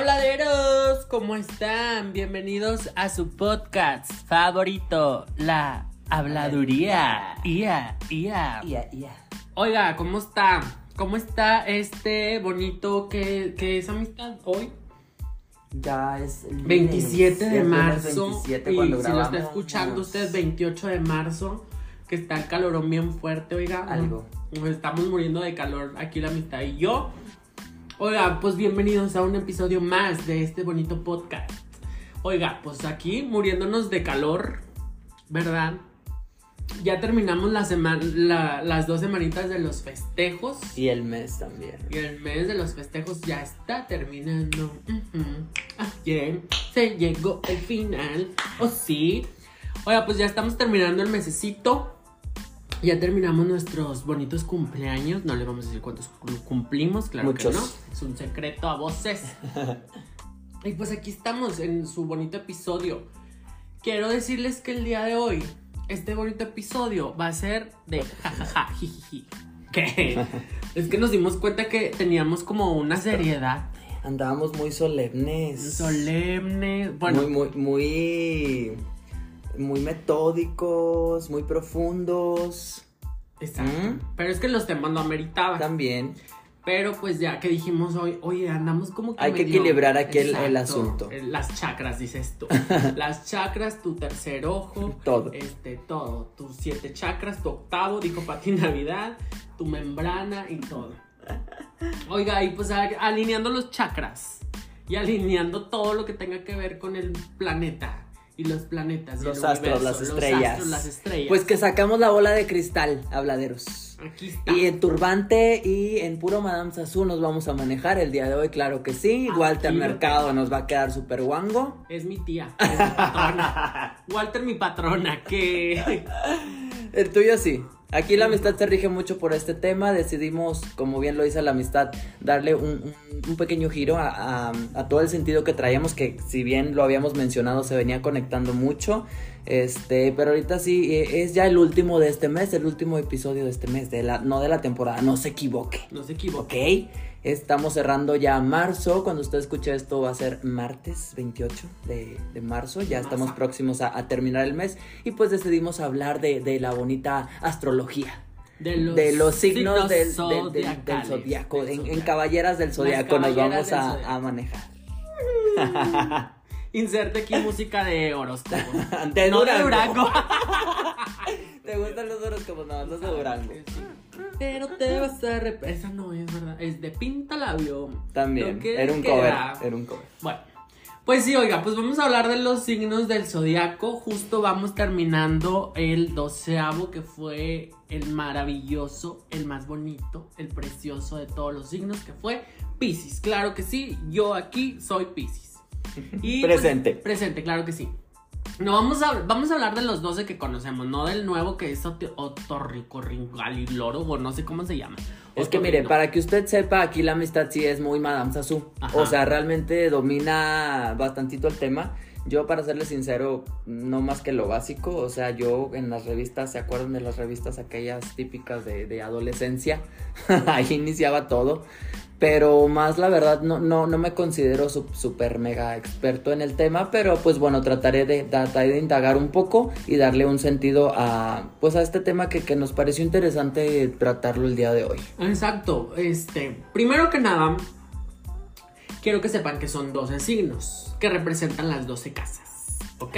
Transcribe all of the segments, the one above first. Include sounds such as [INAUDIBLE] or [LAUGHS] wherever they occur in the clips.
Habladeros, ¿cómo están? Bienvenidos a su podcast favorito, La Habladuría. Ia, ia. Ya, ya. Oiga, ¿cómo está? ¿Cómo está este bonito que, que es amistad hoy? Ya es el 27 de marzo. 27 y cuando si lo está grabamos, escuchando nos- usted, 28 de marzo, que está el calorón bien fuerte, oiga. Algo. Nos estamos muriendo de calor aquí la amistad y yo. Oiga, pues bienvenidos a un episodio más de este bonito podcast. Oiga, pues aquí muriéndonos de calor, ¿verdad? Ya terminamos la semana, la- las dos semanitas de los festejos. Y el mes también. Y el mes de los festejos ya está terminando. Ujú. Ayer se llegó el final. ¿O sí? Oiga, pues ya estamos terminando el mesecito. Ya terminamos nuestros bonitos cumpleaños. No le vamos a decir cuántos cu- cumplimos, claro Muchos. que no. Es un secreto a voces. [LAUGHS] y pues aquí estamos en su bonito episodio. Quiero decirles que el día de hoy, este bonito episodio va a ser de jajaja, jijiji. [LAUGHS] ¿Qué? [LAUGHS] Es que nos dimos cuenta que teníamos como una seriedad Andábamos muy solemnes. solemne. Bueno, Muy, muy, muy. Muy metódicos, muy profundos. exacto. ¿Mm? Pero es que los temas no ameritaban. También. Pero pues ya que dijimos hoy, oye, andamos como que Hay que equilibrar aquí el- asunto. Las chakras, dices tú. [LAUGHS] Las chakras, tu tercer ojo. Todo. Este, todo. Tus siete chakras, tu octavo, dijo Pati Navidad, tu membrana y todo. Oiga, y pues alineando los chakras y alineando todo lo que tenga que ver con el planeta y los planetas. Los astros, universo, las los estrellas. astros, las estrellas. Pues que sacamos la bola de cristal, habladeros. Aquí está. Y en turbante y en puro Madame Sassou nos vamos a manejar el día de hoy, claro que sí. Aquí Walter Mercado nos va a quedar súper guango. Es mi tía, es mi patrona. [LAUGHS] Walter, mi patrona, que. El tuyo sí. Aquí la amistad se rige mucho por este tema. Decidimos, como bien lo dice la amistad, darle un, pequeño giro a, a- a todo el sentido que traíamos, que si bien lo habíamos mencionado, se venía conectando mucho. Este, pero ahorita sí, eh, es ya el último de este mes, el último episodio de este mes, de la, no de la temporada, no se equivoque. No se equivoque. Estamos cerrando ya marzo. Cuando usted escuche esto va a ser martes 28 de, de marzo. Ya estamos próximos a, a terminar el mes. Y pues decidimos hablar de, de la bonita astrología. De los, de los signos, del, zodiaco. En, en caballeras del zodiaco nos vamos a, zodiaco. a manejar. [LAUGHS] Inserte aquí música de horóscopo. [LAUGHS] De no de Durango. [LAUGHS] ¿Te gustan los duros como no? Los de Durango. Pero te vas a arrep- Esa no es verdad. Es de Pintalabio. También. Lo que Era un cover. Era un cover. Bueno, pues sí, oiga, pues vamos a hablar de los signos del zodiaco. Justo vamos terminando el doceavo, que fue el maravilloso, el más bonito, el precioso de todos los signos, que fue Pisces. Claro que sí, yo aquí soy Pisces. [LAUGHS] Y, pues, Presente. presente, claro que sí. No, vamos a, vamos a hablar de los 12 que conocemos, no del nuevo que es Otorricorringaliloro, o no sé cómo se llama. Es que mire, para que usted sepa, aquí la amistad sí es muy Madame Sassou. Ajá. O sea, realmente domina bastantito el tema. Yo, para serle sincero, no más que lo básico. O sea, yo en las revistas, ¿se acuerdan de las revistas aquellas típicas de, de adolescencia? [LAUGHS] Ahí iniciaba todo. Pero más la verdad, no, no, no me considero súper mega experto en el tema. Pero pues bueno, trataré de, de indagar un poco y darle un sentido a, pues, a este tema que, que nos pareció interesante tratarlo el día de hoy. Exacto, este, primero que nada, quiero que sepan que son 12 signos que representan las 12 casas, ¿ok?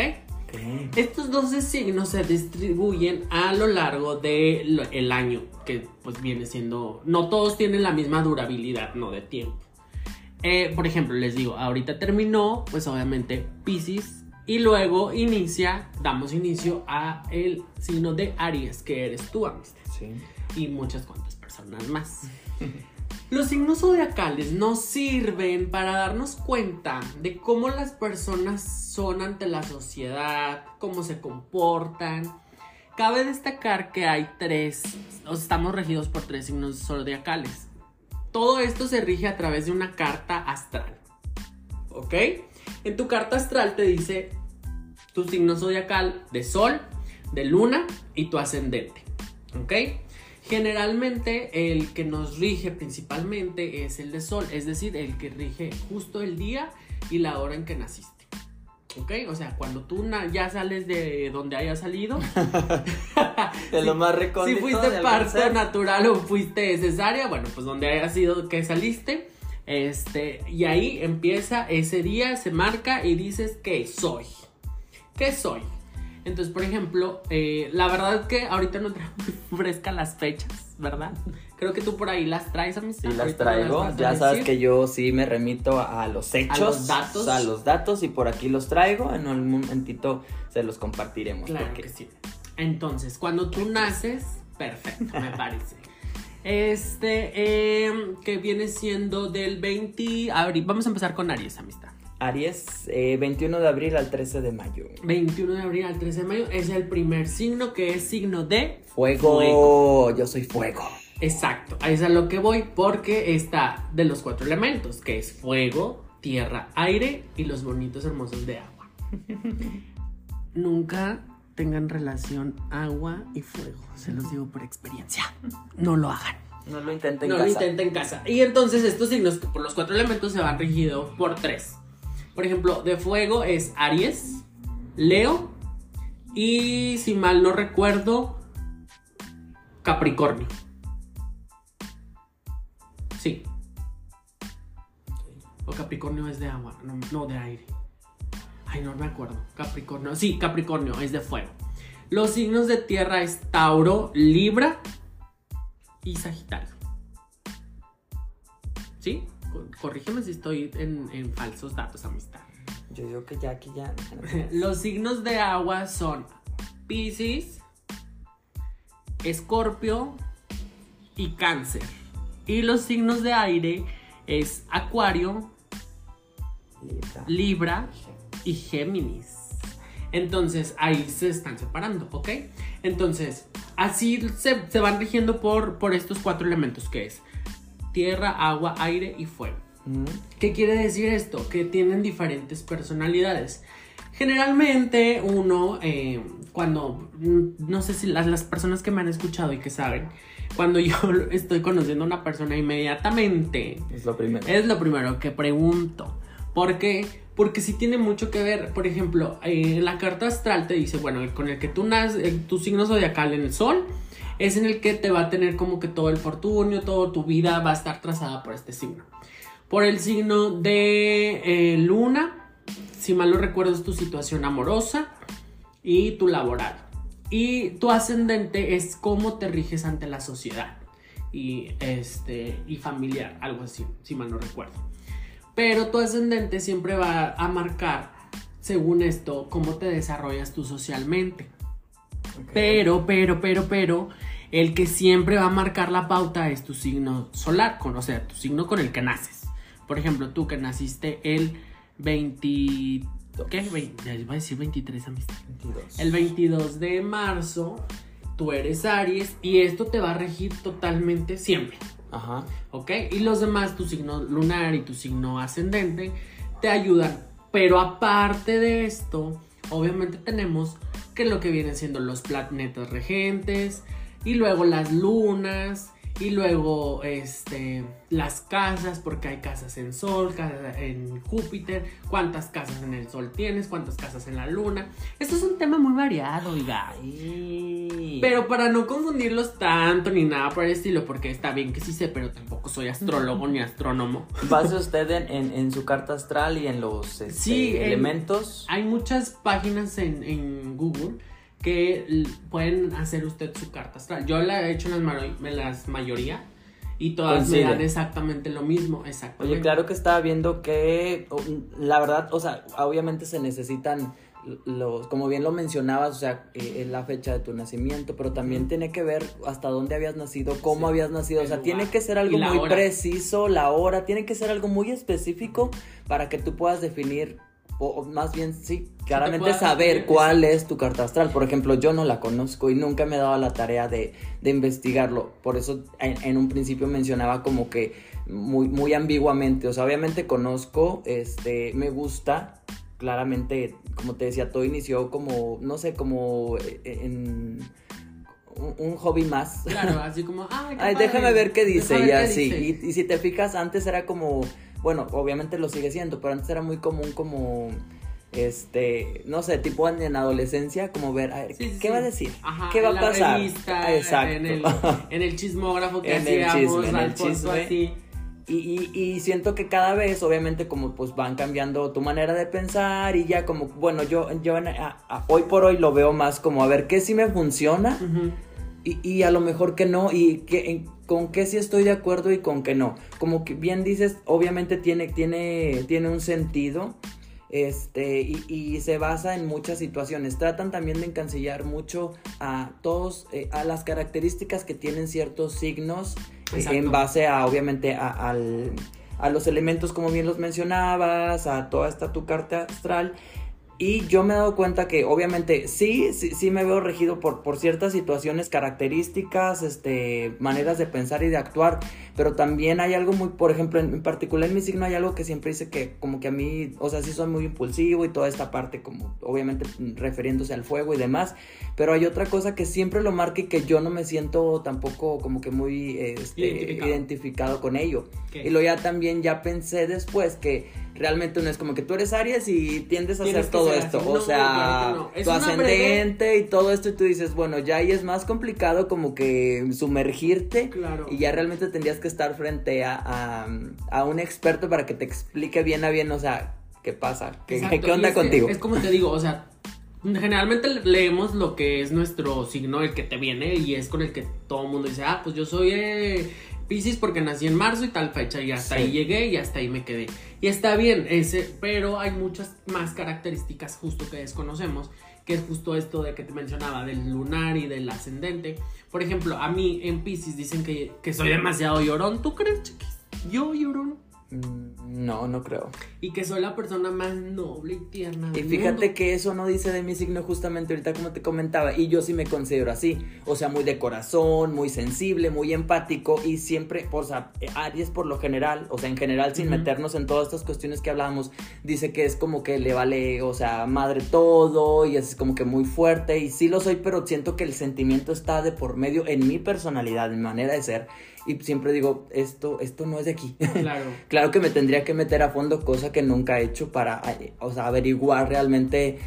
Estos 12 signos se distribuyen a lo largo del año, que pues viene siendo, no todos tienen la misma durabilidad, no de tiempo. Eh, por ejemplo, les digo, ahorita terminó, pues obviamente Pisces, y luego inicia, damos inicio a el signo de Aries, que eres tú, amistad Sí. y muchas cuantas personas más. [LAUGHS] Los signos zodiacales nos sirven para darnos cuenta de cómo las personas son ante la sociedad, cómo se comportan. Cabe destacar que hay tres, estamos regidos por tres signos zodiacales. Todo esto se rige a través de una carta astral. ¿Ok? En tu carta astral te dice tu signo zodiacal de sol, de luna y tu ascendente. ¿Ok? Generalmente el que nos rige principalmente es el de sol, es decir, el que rige justo el día y la hora en que naciste. ¿Ok? O sea, cuando tú ya sales de donde hayas salido. [LAUGHS] [LAUGHS] de lo más recóndito. Si fuiste parto natural o fuiste cesárea, bueno, pues donde haya sido que saliste. Este, y ahí empieza ese día, se marca y dices que soy. ¿Qué soy? Entonces, por ejemplo, eh, la verdad es que ahorita no traigo [LAUGHS] muy fresca las fechas, ¿verdad? Creo que tú por ahí las traes, a Sí, las traigo. ya sabes que yo sí me remito a los hechos. A los datos. A los datos y por aquí los traigo. En un momentito se los compartiremos. Claro que sí. Entonces, cuando tú naces, perfecto, me [LAUGHS] parece. Este, em, que viene siendo del 20 abril. Vamos a empezar con Aries, amistad. Aries, 21 eh, de abril al 13 de mayo. 21 de abril al 13 de mayo es el primer signo que es signo de fuego. Yo soy fuego. Exacto, ahí es a lo que voy porque está de los cuatro elementos, que es fuego, tierra, aire y los bonitos hermosos de agua. [LAUGHS] Nunca tengan relación agua y fuego, se los digo por experiencia. No lo hagan. No lo intenten en casa. No lo intenten en casa. Y entonces estos signos por los cuatro elementos se van regidos por tres. Por ejemplo, de fuego es Aries, Leo y si mal no recuerdo, Capricornio. Sí. O Capricornio es de agua, no, de aire. Ay, no me acuerdo. Capricornio. Sí, Capricornio es de fuego. Los signos de tierra es Tauro, Libra y Sagitario. ¿Sí? Corrígeme si estoy en, falsos datos, amistad. Yo digo que ya, que ya. [LAUGHS] Los signos de agua son Pisces, Escorpio y Cáncer. Y los signos de aire es Acuario, Libra, y Géminis. Entonces ahí se están separando, ¿ok? Entonces, así se, van rigiendo por, por estos cuatro elementos que es tierra, agua, aire y fuego. ¿Qué quiere decir esto? Que tienen diferentes personalidades. Generalmente uno, eh, cuando, mm, no sé si las, las, personas que me han escuchado y que saben, cuando yo [LAUGHS] estoy conociendo a una persona inmediatamente, es lo primero. Es lo primero que pregunto. ¿Por qué? Porque sí tiene mucho que ver. Por ejemplo, eh, la carta astral te dice, bueno, con el que tú naces, tu signo zodiacal en el sol, es en el que te va a tener como que todo el fortunio, toda tu vida va a estar trazada por este signo. Por el signo de eh, luna, si mal no recuerdo es tu situación amorosa y tu laboral. Y tu ascendente es cómo te riges ante la sociedad y, este, y familiar, algo así, si mal no recuerdo. Pero tu ascendente siempre va a marcar, según esto, cómo te desarrollas tú socialmente. Pero, pero, pero, pero, el que siempre va a marcar la pauta es tu signo solar, o sea, tu signo con el que naces. Por ejemplo, tú que naciste el 20... ¿Qué? ya iba a decir 23, amistad. 22. El 22 de marzo, tú eres Aries y esto te va a regir totalmente siempre. Ajá. ¿Ok? Y los demás, tu signo lunar y tu signo ascendente, te ayudan. Pero aparte de esto, obviamente tenemos que lo que vienen siendo los planetas regentes y luego las lunas y luego este las casas porque hay casas en sol casas en Júpiter cuántas casas en el sol tienes cuántas casas en la luna. Esto es un tema muy variado oiga. Pero para no confundirlos tanto ni nada por el estilo porque está bien que sí sé pero tampoco soy astrólogo ni astrónomo. Base usted en, su carta astral y en los este, elementos. hay muchas páginas en, en Google que pueden hacer usted su carta astral. Yo la he hecho en las, mayoría y todas me dan exactamente lo mismo, exactamente. Oye, claro que estaba viendo que la verdad, o sea, obviamente se necesitan los, como bien lo mencionabas, o sea, eh, la fecha de tu nacimiento, pero también tiene que ver hasta dónde habías nacido, cómo habías nacido, o sea, tiene que ser algo muy preciso, la hora, tiene que ser algo muy específico para que tú puedas definir o, más bien sí, claramente saber cuál es tu carta astral. Por ejemplo, yo no la conozco y nunca me he dado la tarea de, investigarlo. Por eso en, un principio mencionaba como que muy, muy ambiguamente. O sea, obviamente conozco, este, me gusta. Claramente, como te decía, todo inició como, no sé, como en un, hobby más. Claro, así como, [LAUGHS] ay, Ay, déjame ver qué dice y así. Y, y si te fijas, antes era como, bueno, obviamente lo sigue siendo, pero antes era muy común como este, no sé, tipo en, adolescencia, como ver, a ver, ¿qué, va a decir? ¿Qué va a pasar? Exacto. En el, [LAUGHS] en el chismógrafo que hacíamos, en el chisme. Así. Y, y, siento que cada vez, obviamente, como pues van cambiando tu manera de pensar y ya como, bueno, yo, yo hoy por hoy lo veo más como a ver qué sí me funciona y, y, a lo mejor que no y que, con qué sí estoy de acuerdo y con qué no. Como que bien dices, obviamente tiene, tiene, tiene un sentido este, y, se basa en muchas situaciones. Tratan también de encancillar mucho a todos, eh, a las características que tienen ciertos signos eh, en base a, obviamente, a, a los elementos como bien los mencionabas, a toda esta tu carta astral y yo me he dado cuenta que obviamente sí, sí, sí me veo regido por, por ciertas situaciones, características, este, maneras de pensar y de actuar, pero también hay algo muy, por ejemplo, en, particular en mi signo hay algo que siempre dice que como que a mí, o sea, sí soy muy impulsivo y toda esta parte como obviamente refiriéndose al fuego y demás, pero hay otra cosa que siempre lo marca y que yo no me siento tampoco como que muy este, identificado. con ello. Y lo ya también ya pensé después que realmente no es como que tú eres Aries y tiendes a hacer todo esto. o sea, tu ascendente y todo esto y tú dices, bueno, ya ahí es más complicado como que sumergirte. Claro. Y ya realmente tendrías que estar frente a, a, un experto para que te explique bien a bien, o sea, qué pasa, qué, ¿qué onda contigo. es como te digo, o sea, Generalmente leemos lo que es nuestro signo, el que te viene, y es con el que todo el mundo dice, ah, pues yo soy eh, Pisces porque nací en marzo y tal fecha y hasta ahí llegué y hasta ahí me quedé. Y está bien, ese, pero hay muchas más características justo que desconocemos, que es justo esto de que te mencionaba, del lunar y del ascendente. Por ejemplo, a mí en Pisces dicen que, que soy demasiado llorón. ¿Tú crees, chiquis? Yo llorón. Mm, no, no creo. Y que soy la persona más noble y tierna. Y fíjate que eso no dice de mi signo justamente ahorita como te comentaba. Y yo sí me considero así. O sea, muy de corazón, muy sensible, muy empático. Y siempre, o sea, Aries por lo general, o sea, en general sin meternos en todas estas cuestiones que hablábamos, dice que es como que le vale, o sea, madre todo. Y es como que muy fuerte. Y sí lo soy, pero siento que el sentimiento está de por medio en mi personalidad, en mi manera de ser y siempre digo, esto, esto no es de aquí. [LAUGHS] Claro. claro que me tendría que meter a fondo, cosa que nunca he hecho para, o sea, averiguar realmente.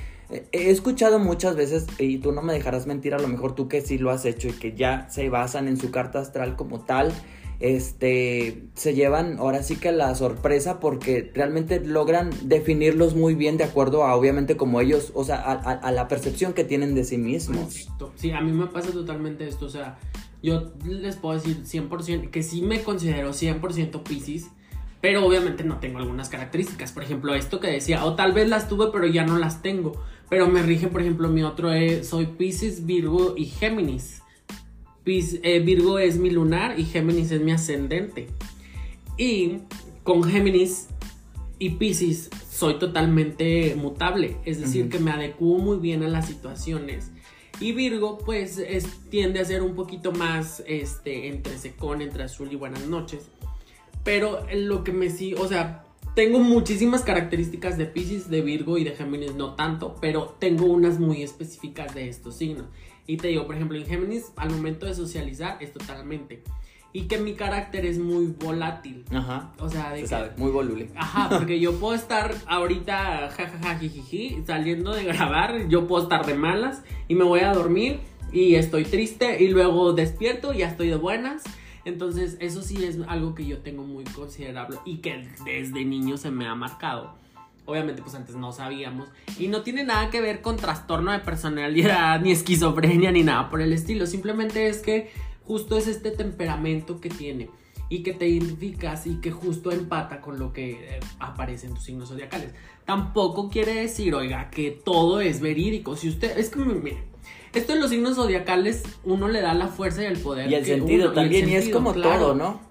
He escuchado muchas veces, y tú no me dejarás mentir, a lo mejor tú que sí lo has hecho y que ya se basan en su carta astral como tal, este, se llevan ahora sí que la sorpresa porque realmente logran definirlos muy bien de acuerdo a obviamente como ellos, o sea, a, a la percepción que tienen de sí mismos. Sí, a mí me pasa totalmente esto, o sea, yo les puedo decir 100% que sí me considero 100% Pisces, pero obviamente no tengo algunas características. Por ejemplo, esto que decía, o tal vez las tuve, pero ya no las tengo. Pero me rige, por ejemplo, mi otro es, soy Pisces, Virgo y Géminis. Eh, Virgo es mi lunar y Géminis es mi ascendente. Y con Géminis y Pisces soy totalmente mutable, es decir, que me adecuo muy bien a las situaciones y Virgo, pues, tiende a ser un poquito más, este, entre secón, entre azul y buenas noches. Pero lo que me sí, o sea, tengo muchísimas características de Pisces, de Virgo y de Géminis, no tanto, pero tengo unas muy específicas de estos signos. Y te digo, por ejemplo, en Géminis, al momento de socializar, es totalmente y que mi carácter es muy volátil. Ajá. O sea, de Se sabe, muy voluble. Ajá, [LAUGHS] porque yo puedo estar ahorita jajaja jijiji saliendo de grabar, yo puedo estar de malas y me voy a dormir y estoy triste y luego despierto y ya estoy de buenas. Entonces, eso sí es algo que yo tengo muy considerable y que desde niño se me ha marcado. Obviamente, pues antes no sabíamos. Y no tiene nada que ver con trastorno de personalidad, [LAUGHS] ni esquizofrenia, ni nada por el estilo. Simplemente es que justo es este temperamento que tiene y que te identificas y que justo empata con lo que eh, aparece en tus signos zodiacales. Tampoco quiere decir, oiga, que todo es verídico. Si usted, es que, mire, esto en los signos zodiacales uno le da la fuerza y el poder. Y el sentido también, y, es como todo, ¿no?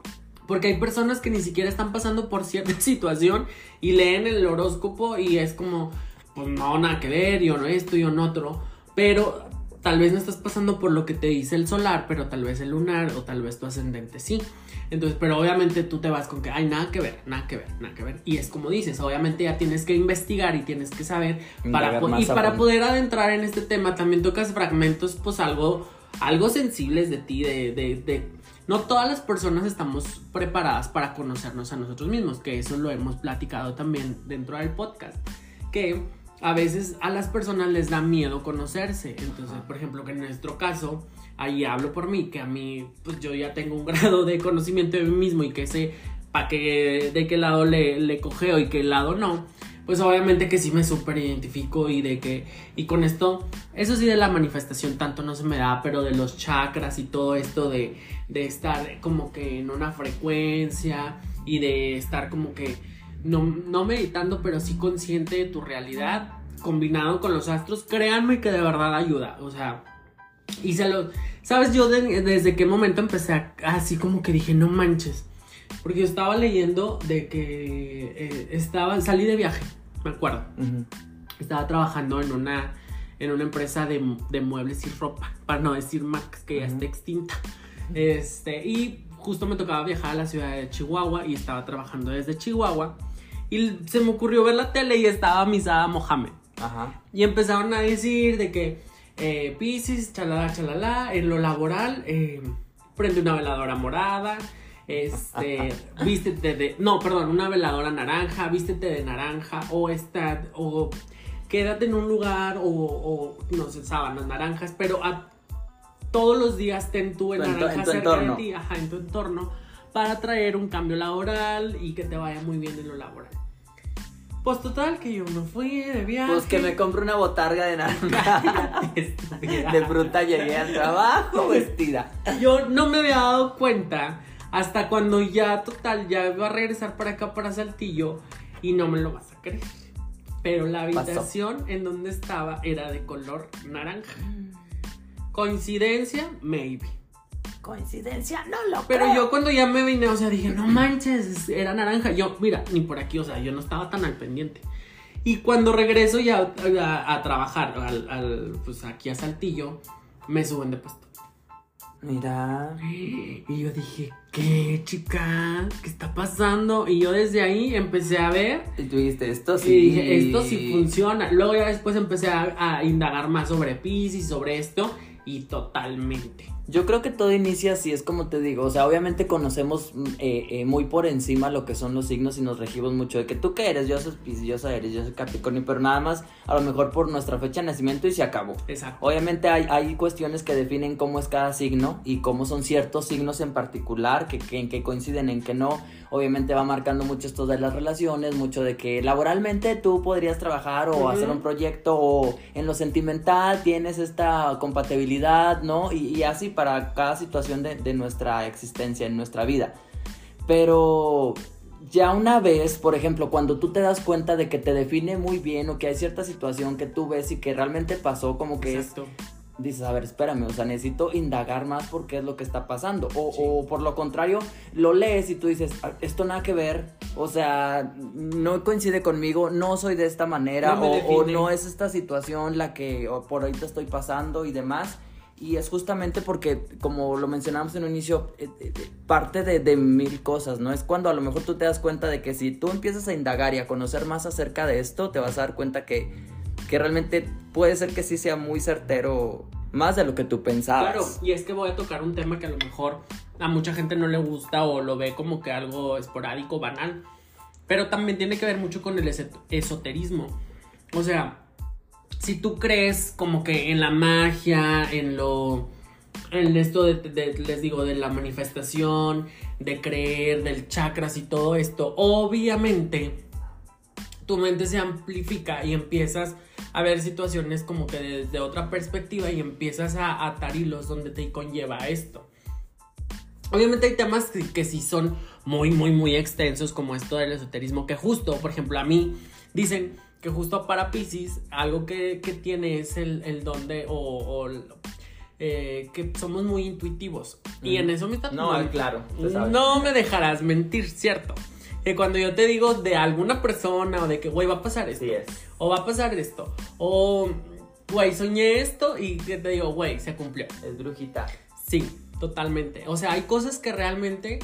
Porque hay personas que ni siquiera están pasando por cierta [LAUGHS] situación y leen el horóscopo y es como, pues no, nada que ver, yo no esto, yo no otro. Pero tal vez no estás pasando por lo que te dice el solar, pero tal vez el lunar o tal vez tu ascendente sí. Entonces, pero obviamente tú te vas con que hay nada que ver, nada que ver, nada que ver. Y es como dices, obviamente ya tienes que investigar y tienes que saber para, y para poder adentrar en este tema también tocas fragmentos pues algo algo sensibles de ti, de, de, de, no todas las personas estamos preparadas para conocernos a nosotros mismos, que eso lo hemos platicado también dentro del podcast, que a veces a las personas les da miedo conocerse, entonces, por ejemplo, que en nuestro caso, ahí hablo por mí, que a mí, pues yo ya tengo un [LAUGHS] grado de conocimiento de mí mismo y que sé para qué, de qué lado le, le cogeo y qué lado no pues obviamente que sí me súper identifico y de que, y con esto, eso sí de la manifestación tanto no se me da, pero de los chakras y todo esto de, de estar como que en una frecuencia y de estar como que no, no meditando, pero sí consciente de tu realidad, combinado con los astros, créanme que de verdad ayuda, o sea, y se lo, ¿sabes? Yo desde qué momento empecé así como que dije, no manches. Porque yo estaba leyendo de que eh, estaba, salí de viaje me acuerdo. Estaba trabajando en una, en una empresa de, muebles y ropa, para no decir Max, que ya está extinta. Este, y justo me tocaba viajar a la ciudad de Chihuahua y estaba trabajando desde Chihuahua. Y se me ocurrió ver la tele y estaba misada Mohamed. Ajá. Y empezaron a decir de que eh, Pisces, chalala, chalala, en lo laboral, eh, prende una veladora morada, este, [LAUGHS] vístete de, no, perdón, una veladora naranja, vístete de naranja, o está, o quédate en un lugar, o, no sé, sábanas naranjas, pero a, todos los días ten tú en, naranja cerca de ti, ajá, en tu entorno, para traer un cambio laboral y que te vaya muy bien en lo laboral. Pues total, que yo no fui de viaje. Pues que me compre una botarga de naranja. [LAUGHS] de fruta llegué al trabajo vestida. Yo no me había dado cuenta hasta cuando ya, total, ya iba a regresar para acá, para Saltillo, y no me lo vas a creer. Pero la habitación en donde estaba era de color naranja. Coincidencia, maybe. Coincidencia, no lo Pero yo cuando ya me vine, o sea, dije, no manches, era naranja. Yo, mira, ni por aquí, o sea, yo no estaba tan al pendiente. Y cuando regreso ya a, trabajar, al, pues aquí a Saltillo, me suben de puesto. Mira. Y yo dije, ¿qué chica? ¿Qué está pasando? Y yo desde ahí empecé a ver. Y tú dijiste, esto sí. Y dije, esto sí funciona. Luego ya después empecé a, a indagar más sobre PIS y sobre esto. Y totalmente. Yo creo que todo inicia así, es como te digo, o sea, obviamente conocemos mm, eh, eh, muy por encima lo que son los signos y nos regimos mucho de que tú qué eres, yo soy yo eres, yo soy Capricornio, pero nada más a lo mejor por nuestra fecha de nacimiento y se acabó. Exacto. Obviamente hay, hay cuestiones que definen cómo es cada signo y cómo son ciertos signos en particular, que, que en que coinciden, en que no obviamente va marcando mucho esto de las relaciones, mucho de que laboralmente tú podrías trabajar o hacer un proyecto o en lo sentimental tienes esta compatibilidad, ¿no? Y, así para cada situación de, de nuestra existencia, en nuestra vida. Pero ya una vez, por ejemplo, cuando tú te das cuenta de que te define muy bien o que hay cierta situación que tú ves y que realmente pasó, como que Exacto dices, a ver, espérame, o sea, necesito indagar más por qué es lo que está pasando. O, por lo contrario, lo lees y tú dices, ah, esto nada que ver, o sea, no coincide conmigo, no soy de esta manera, o, no es esta situación la que por ahorita estoy pasando y demás. Y es justamente porque, como lo mencionamos en un inicio, eh, eh, eh, parte de, de, mil cosas, ¿no? Es cuando a lo mejor tú te das cuenta de que si tú empiezas a indagar y a conocer más acerca de esto, te vas a dar cuenta que que realmente puede ser que sí sea muy certero más de lo que tú pensabas. Claro, y es que voy a tocar un tema que a lo mejor a mucha gente no le gusta o lo ve como que algo esporádico, banal, pero también tiene que ver mucho con el esoterismo. O sea, si tú crees como que en la magia, en lo en esto de, les digo, de la manifestación, de creer, del chakras y todo esto, obviamente tu mente se amplifica y empiezas a ver situaciones como que desde otra perspectiva y empiezas a atar hilos donde te conlleva esto. Obviamente hay temas que, sí son muy, muy, muy extensos, como esto del esoterismo, que justo, por ejemplo, a mí dicen que justo para Pisces, algo que, tiene es el, don de, o, eh, que somos muy intuitivos. Y en eso me está No, claro. No me dejarás mentir, ¿cierto? Que cuando yo te digo de alguna persona o de que, güey, va a pasar esto. O va a pasar esto. O, güey, soñé esto y te digo, güey, se cumplió. Es brujita. Sí, totalmente. O sea, hay cosas que realmente...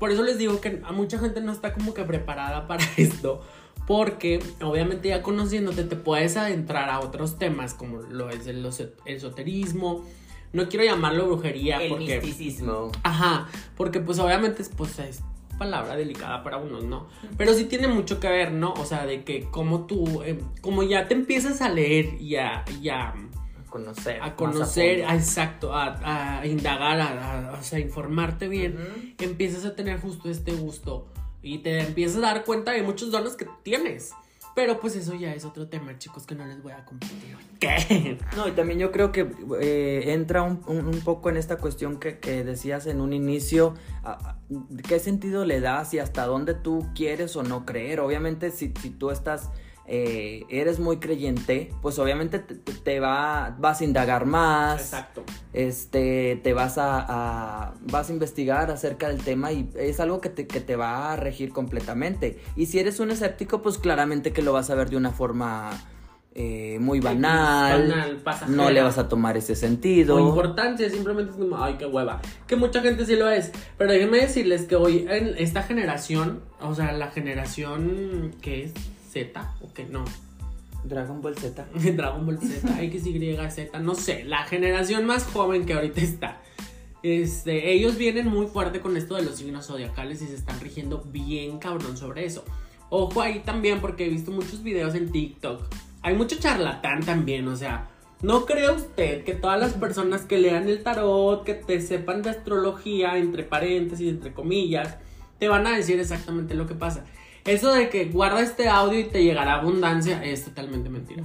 Por eso les digo que a mucha gente no está como que preparada para [LAUGHS] esto. Porque obviamente ya conociéndote te puedes adentrar a otros temas como lo es el esoterismo, no quiero llamarlo brujería El porque misticismo. Ajá, porque pues obviamente es, pues, es palabra delicada para unos, ¿no? Pero sí tiene mucho que ver, ¿no? O sea, de que como tú, eh, como ya te empiezas a leer y a, y a, A conocer. a conocer, a- a exacto, a, a indagar, a, a- o sea, informarte bien, empiezas a tener justo este gusto y te empiezas a dar cuenta de muchos dones que tienes. Pero pues eso ya es otro tema, chicos, que no les voy a compartir hoy. ¿Qué? [LAUGHS] No, y también yo creo que eh, entra un, poco en esta cuestión que, que decías en un inicio, ¿qué sentido le das y hasta dónde tú quieres o no creer? Obviamente si, si tú estás, eh, eres muy creyente, pues obviamente te, va, vas a indagar más. Exacto. este, te vas a, a- vas a investigar acerca del tema y es algo que te, que te va a regir completamente. Y si eres un escéptico, pues claramente que lo vas a ver de una forma eh, muy banal, Banal, no le vas a tomar ese sentido. importancia, simplemente es como, ay, qué hueva. Que mucha gente sí lo es. Pero déjenme decirles que hoy en esta generación, o sea, la generación que es Z, o que no, Dragon Ball Z. [LAUGHS] Dragon Ball Z, X, Y, Z, no sé, la generación más joven que ahorita está. Este, ellos vienen muy fuerte con esto de los signos zodiacales y se están rigiendo bien cabrón sobre eso. Ojo ahí también porque he visto muchos videos en TikTok. Hay mucho charlatán también, o sea, no cree usted que todas las personas que lean el tarot, que te sepan de astrología, entre paréntesis, entre comillas, te van a decir exactamente lo que pasa. Eso de que guarda este audio y te llegará abundancia es totalmente mentira.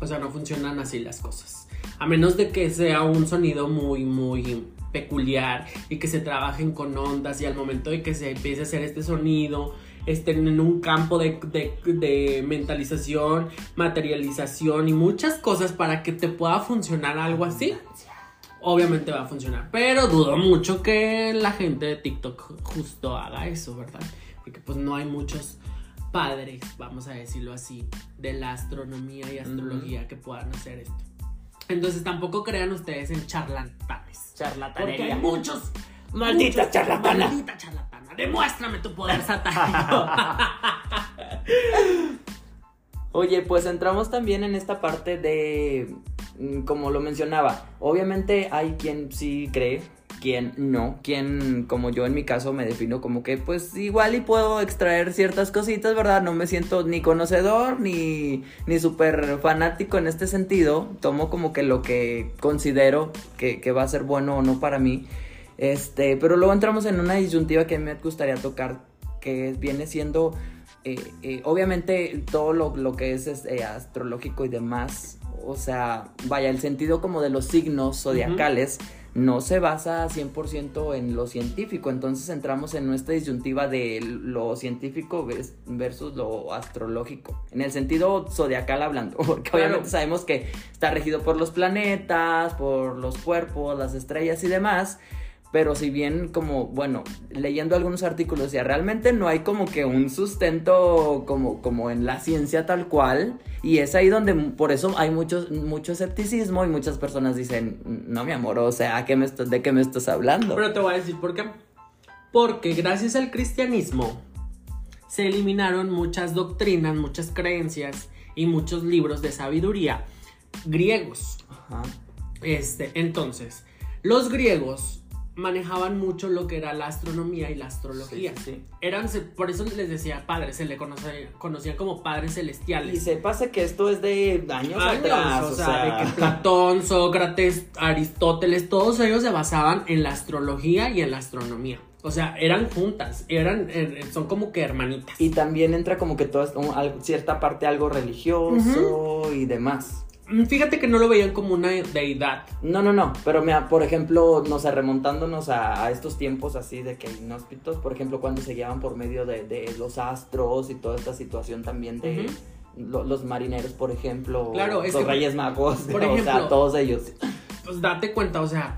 O sea, no funcionan así las cosas. A menos de que sea un sonido muy, muy peculiar y que se trabajen con ondas y al momento de que se empiece a hacer este sonido, estén en un campo de, de- de mentalización, materialización y muchas cosas para que te pueda funcionar algo así. Obviamente va a funcionar, pero dudo mucho que la gente de TikTok justo haga eso, ¿verdad? Porque pues no hay muchos padres, vamos a decirlo así, de la astronomía y astrología que puedan hacer esto. Entonces tampoco crean ustedes en charlatanes. Porque hay muchos. Maldita muchos- charlatana. Maldita charlatana. Demuéstrame tu poder [LAUGHS] satánico. Oye, pues entramos también en esta parte de, mm, como lo mencionaba, obviamente hay quien sí cree, quien no, quien como yo en mi caso me defino como que pues igual y puedo extraer ciertas cositas, ¿verdad? No me siento ni conocedor ni, ni súper fanático en este sentido, tomo como que lo que considero que, que va a ser bueno o no para mí, este, pero luego entramos en una disyuntiva que a mí me gustaría tocar, que viene siendo eh, eh, obviamente todo lo, lo que es, es, eh, astrológico y demás, o sea, vaya, el sentido como de los signos zodiacales no se basa 100% en lo científico, entonces entramos en nuestra disyuntiva de lo científico vers- versus lo astrológico, en el sentido zodiacal hablando, [LAUGHS] porque Claro. obviamente sabemos que está regido por los planetas, por los cuerpos, las estrellas y demás, pero si bien como, bueno, leyendo algunos artículos, ya realmente no hay como que un sustento como, como en la ciencia tal cual. Y es ahí donde por eso hay mucho, mucho escepticismo y muchas personas dicen, no mi amor, o sea, ¿qué me estás- ¿de qué me estás hablando? Pero te voy a decir por qué. Porque gracias al cristianismo se eliminaron muchas doctrinas, muchas creencias y muchos libros de sabiduría griegos. Ajá. Este, entonces, los griegos manejaban mucho lo que era la astronomía y la astrología. Sí, sí, sí. Eran, por eso les decía padres, se le conocían como padres Y celestiales. se pasa que esto es de años, Años, atrás, o sea, de que Platón, Sócrates, Aristóteles, todos ellos se basaban en la astrología y en la astronomía. O sea, eran juntas, eran, eh, son como que hermanitas. Y también entra como que toda cierta parte algo religioso y demás. Mm, Fíjate que no lo veían como una deidad. No, no, no, pero mira, por ejemplo, no sé, remontándonos a, a estos tiempos así de que inhóspitos, por ejemplo, cuando se guiaban por medio de, de los astros y toda esta situación también de lo- los marineros, por ejemplo, Claro, los que, reyes magos, por [LAUGHS] o sea, ejemplo, todos ellos. Pues date cuenta, o sea,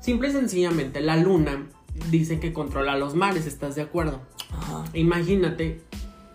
simple y sencillamente, la luna dicen que controla los mares, ¿estás de acuerdo? Ajá. Imagínate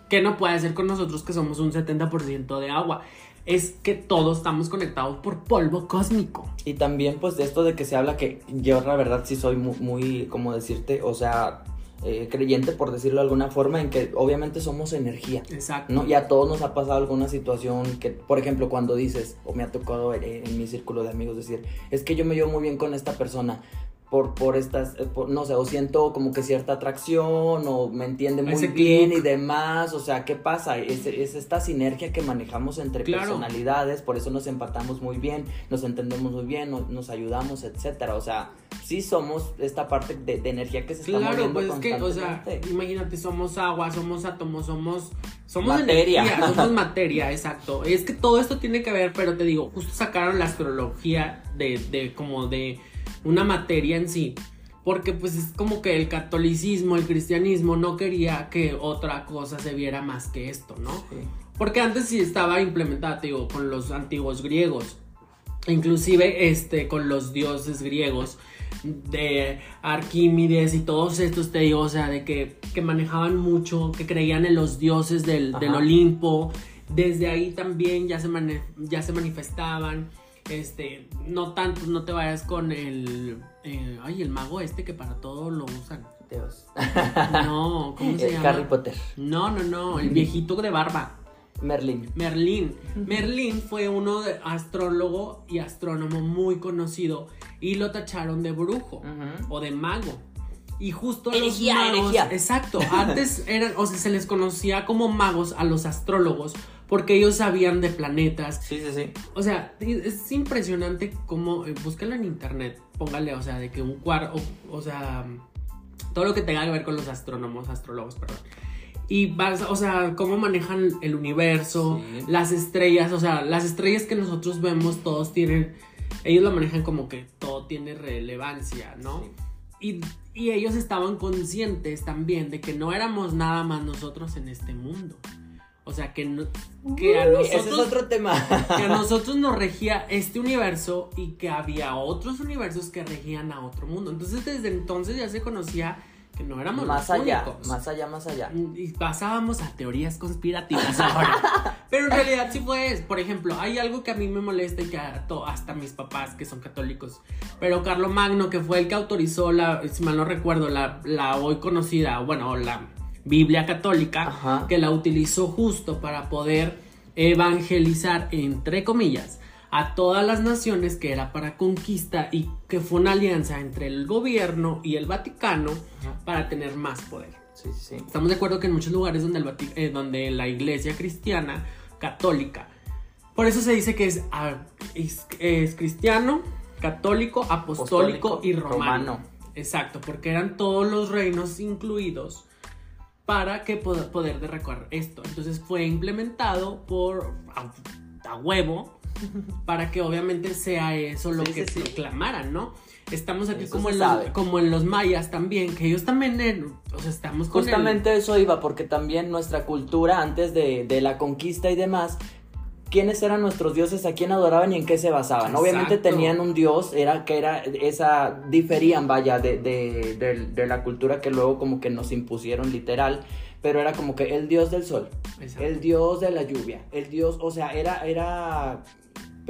que no puede hacer con nosotros que somos un 70% de agua. Es que todos estamos conectados por polvo cósmico. Y también, pues, de esto de que se habla que yo, la verdad, sí soy muy, muy como decirte, o sea, eh, creyente, por decirlo de alguna forma, en que obviamente somos energía. Exacto. ¿no? Y a todos nos ha pasado alguna situación que, por ejemplo, cuando dices, o me ha tocado en, en mi círculo de amigos decir, es que yo me llevo muy bien con esta persona, por, por estas, eh, por- no sé, o siento como que cierta atracción, o me entiende muy Ese bien y demás, o sea, ¿qué pasa? Es, es esta sinergia que manejamos entre Claro. personalidades, por eso nos empatamos muy bien, nos entendemos muy bien, nos, nos ayudamos, etcétera, o sea, sí somos esta parte de, de energía que se está Claro, moviendo pues es que, o sea, imagínate, somos agua, somos átomos, somos, somos Materia. energía, [LAUGHS] somos materia, exacto. Es que todo esto tiene que ver, pero te digo, justo sacaron la astrología de, de como de una materia en sí. Porque pues es como que el catolicismo, el cristianismo no quería que otra cosa se viera más que esto, ¿no? Sí. Porque antes sí estaba implementada, digo, con los antiguos griegos. Inclusive este, con los dioses griegos de Arquímedes y todos estos, te digo, o sea, de que, que manejaban mucho, que creían en los dioses del, del. Olimpo. Desde ahí también ya se, ya se manifestaban. Este, no tanto, no te vayas con el, eh, ay, el mago este que para todo lo usan. Dios. No, ¿cómo se llama? Harry Potter, No, no, no, el viejito de barba. Merlin. Merlín. Merlín fue uno de astrólogo y astrónomo muy conocido y lo tacharon de brujo o de mago. Y justo los magos, exacto, [LAUGHS] antes eran, o sea, se les conocía como magos a los astrólogos porque ellos sabían de planetas. Sí, sí, sí. O sea, es impresionante cómo, eh, búscalo en internet, póngale, o sea, de que un cuarto, o, sea, todo lo que tenga que ver con los astrónomos, astrólogos, perdón. Y vas, o sea, cómo manejan el universo, Sí. las estrellas, o sea, las estrellas que nosotros vemos, todos tienen, ellos lo manejan como que todo tiene relevancia, ¿no? Y, y ellos estaban conscientes también de que no éramos nada más nosotros en este mundo. O sea, que, no- que a nosotros Ese es otro tema. [LAUGHS] que a nosotros nos regía este universo y que había otros universos que regían a otro mundo. Entonces desde entonces ya se conocía que no éramos más los allá, únicos. más allá, más allá. Y pasábamos a teorías conspirativas ahora. [LAUGHS] Pero en realidad sí fue, por ejemplo, hay algo que a mí me molesta y que hasta mis papás que son católicos. Pero Carlo Magno, que fue el que autorizó la, si mal no recuerdo, la, la hoy conocida, bueno, la Biblia católica, Ajá. que la utilizó justo para poder evangelizar, entre comillas, a todas las naciones que era para conquista y que fue una alianza entre el gobierno y el Vaticano para tener más poder. Sí, sí, sí. Estamos de acuerdo que en muchos lugares donde, el eh, donde la iglesia cristiana, católica, por eso se dice que es, ah, es, es cristiano, católico, apostólico, Apostólico, y romano. romano. Exacto, porque eran todos los reinos incluidos para que pod- poder de recorrer esto. Entonces fue implementado por a, a huevo para que obviamente sea eso lo Sí, que sí, sí. proclamaran, ¿no? Estamos aquí Eso como en, los, sabe. como en los mayas también, que ellos también, en- o sea, estamos con el- Justamente eso iba, porque también nuestra cultura antes de, de la conquista y demás, ¿quiénes eran nuestros dioses? ¿A quién adoraban y en qué se basaban? Obviamente tenían un dios, era que era esa, diferían, vaya, de, de, de- de la cultura que luego como que nos impusieron literal, pero era como que el dios del sol, Exacto. el dios de la lluvia, el dios, o sea, era, era,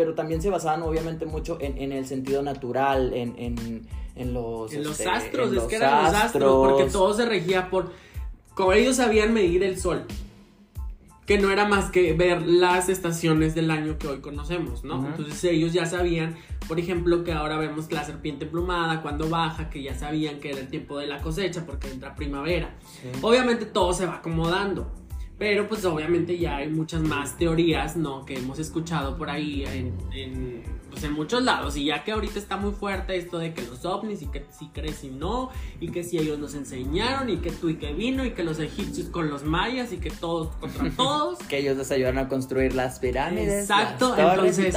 pero también se basaban obviamente mucho en, en el sentido natural, en, en, en los... En los este, astros, en es los que eran los astros, porque astros. todo se regía por. Como ellos sabían medir el sol. Que no era más que ver las estaciones del año que hoy conocemos, ¿no? Ujú. Entonces ellos ya sabían, por ejemplo, que ahora vemos la serpiente emplumada cuando baja, que ya sabían que era el tiempo de la cosecha porque entra primavera. Sí. Obviamente todo se va acomodando. Pero pues obviamente ya hay muchas más teorías, ¿no? Que hemos escuchado por ahí en, en, pues, en muchos lados. Y ya que ahorita está muy fuerte esto de que los ovnis y que si crees y no. Y que si ellos nos enseñaron y que tú y que vino y que los egipcios con los mayas y que todos contra [LAUGHS] todos. que ellos les ayudaron a construir las pirámides. Exacto, las entonces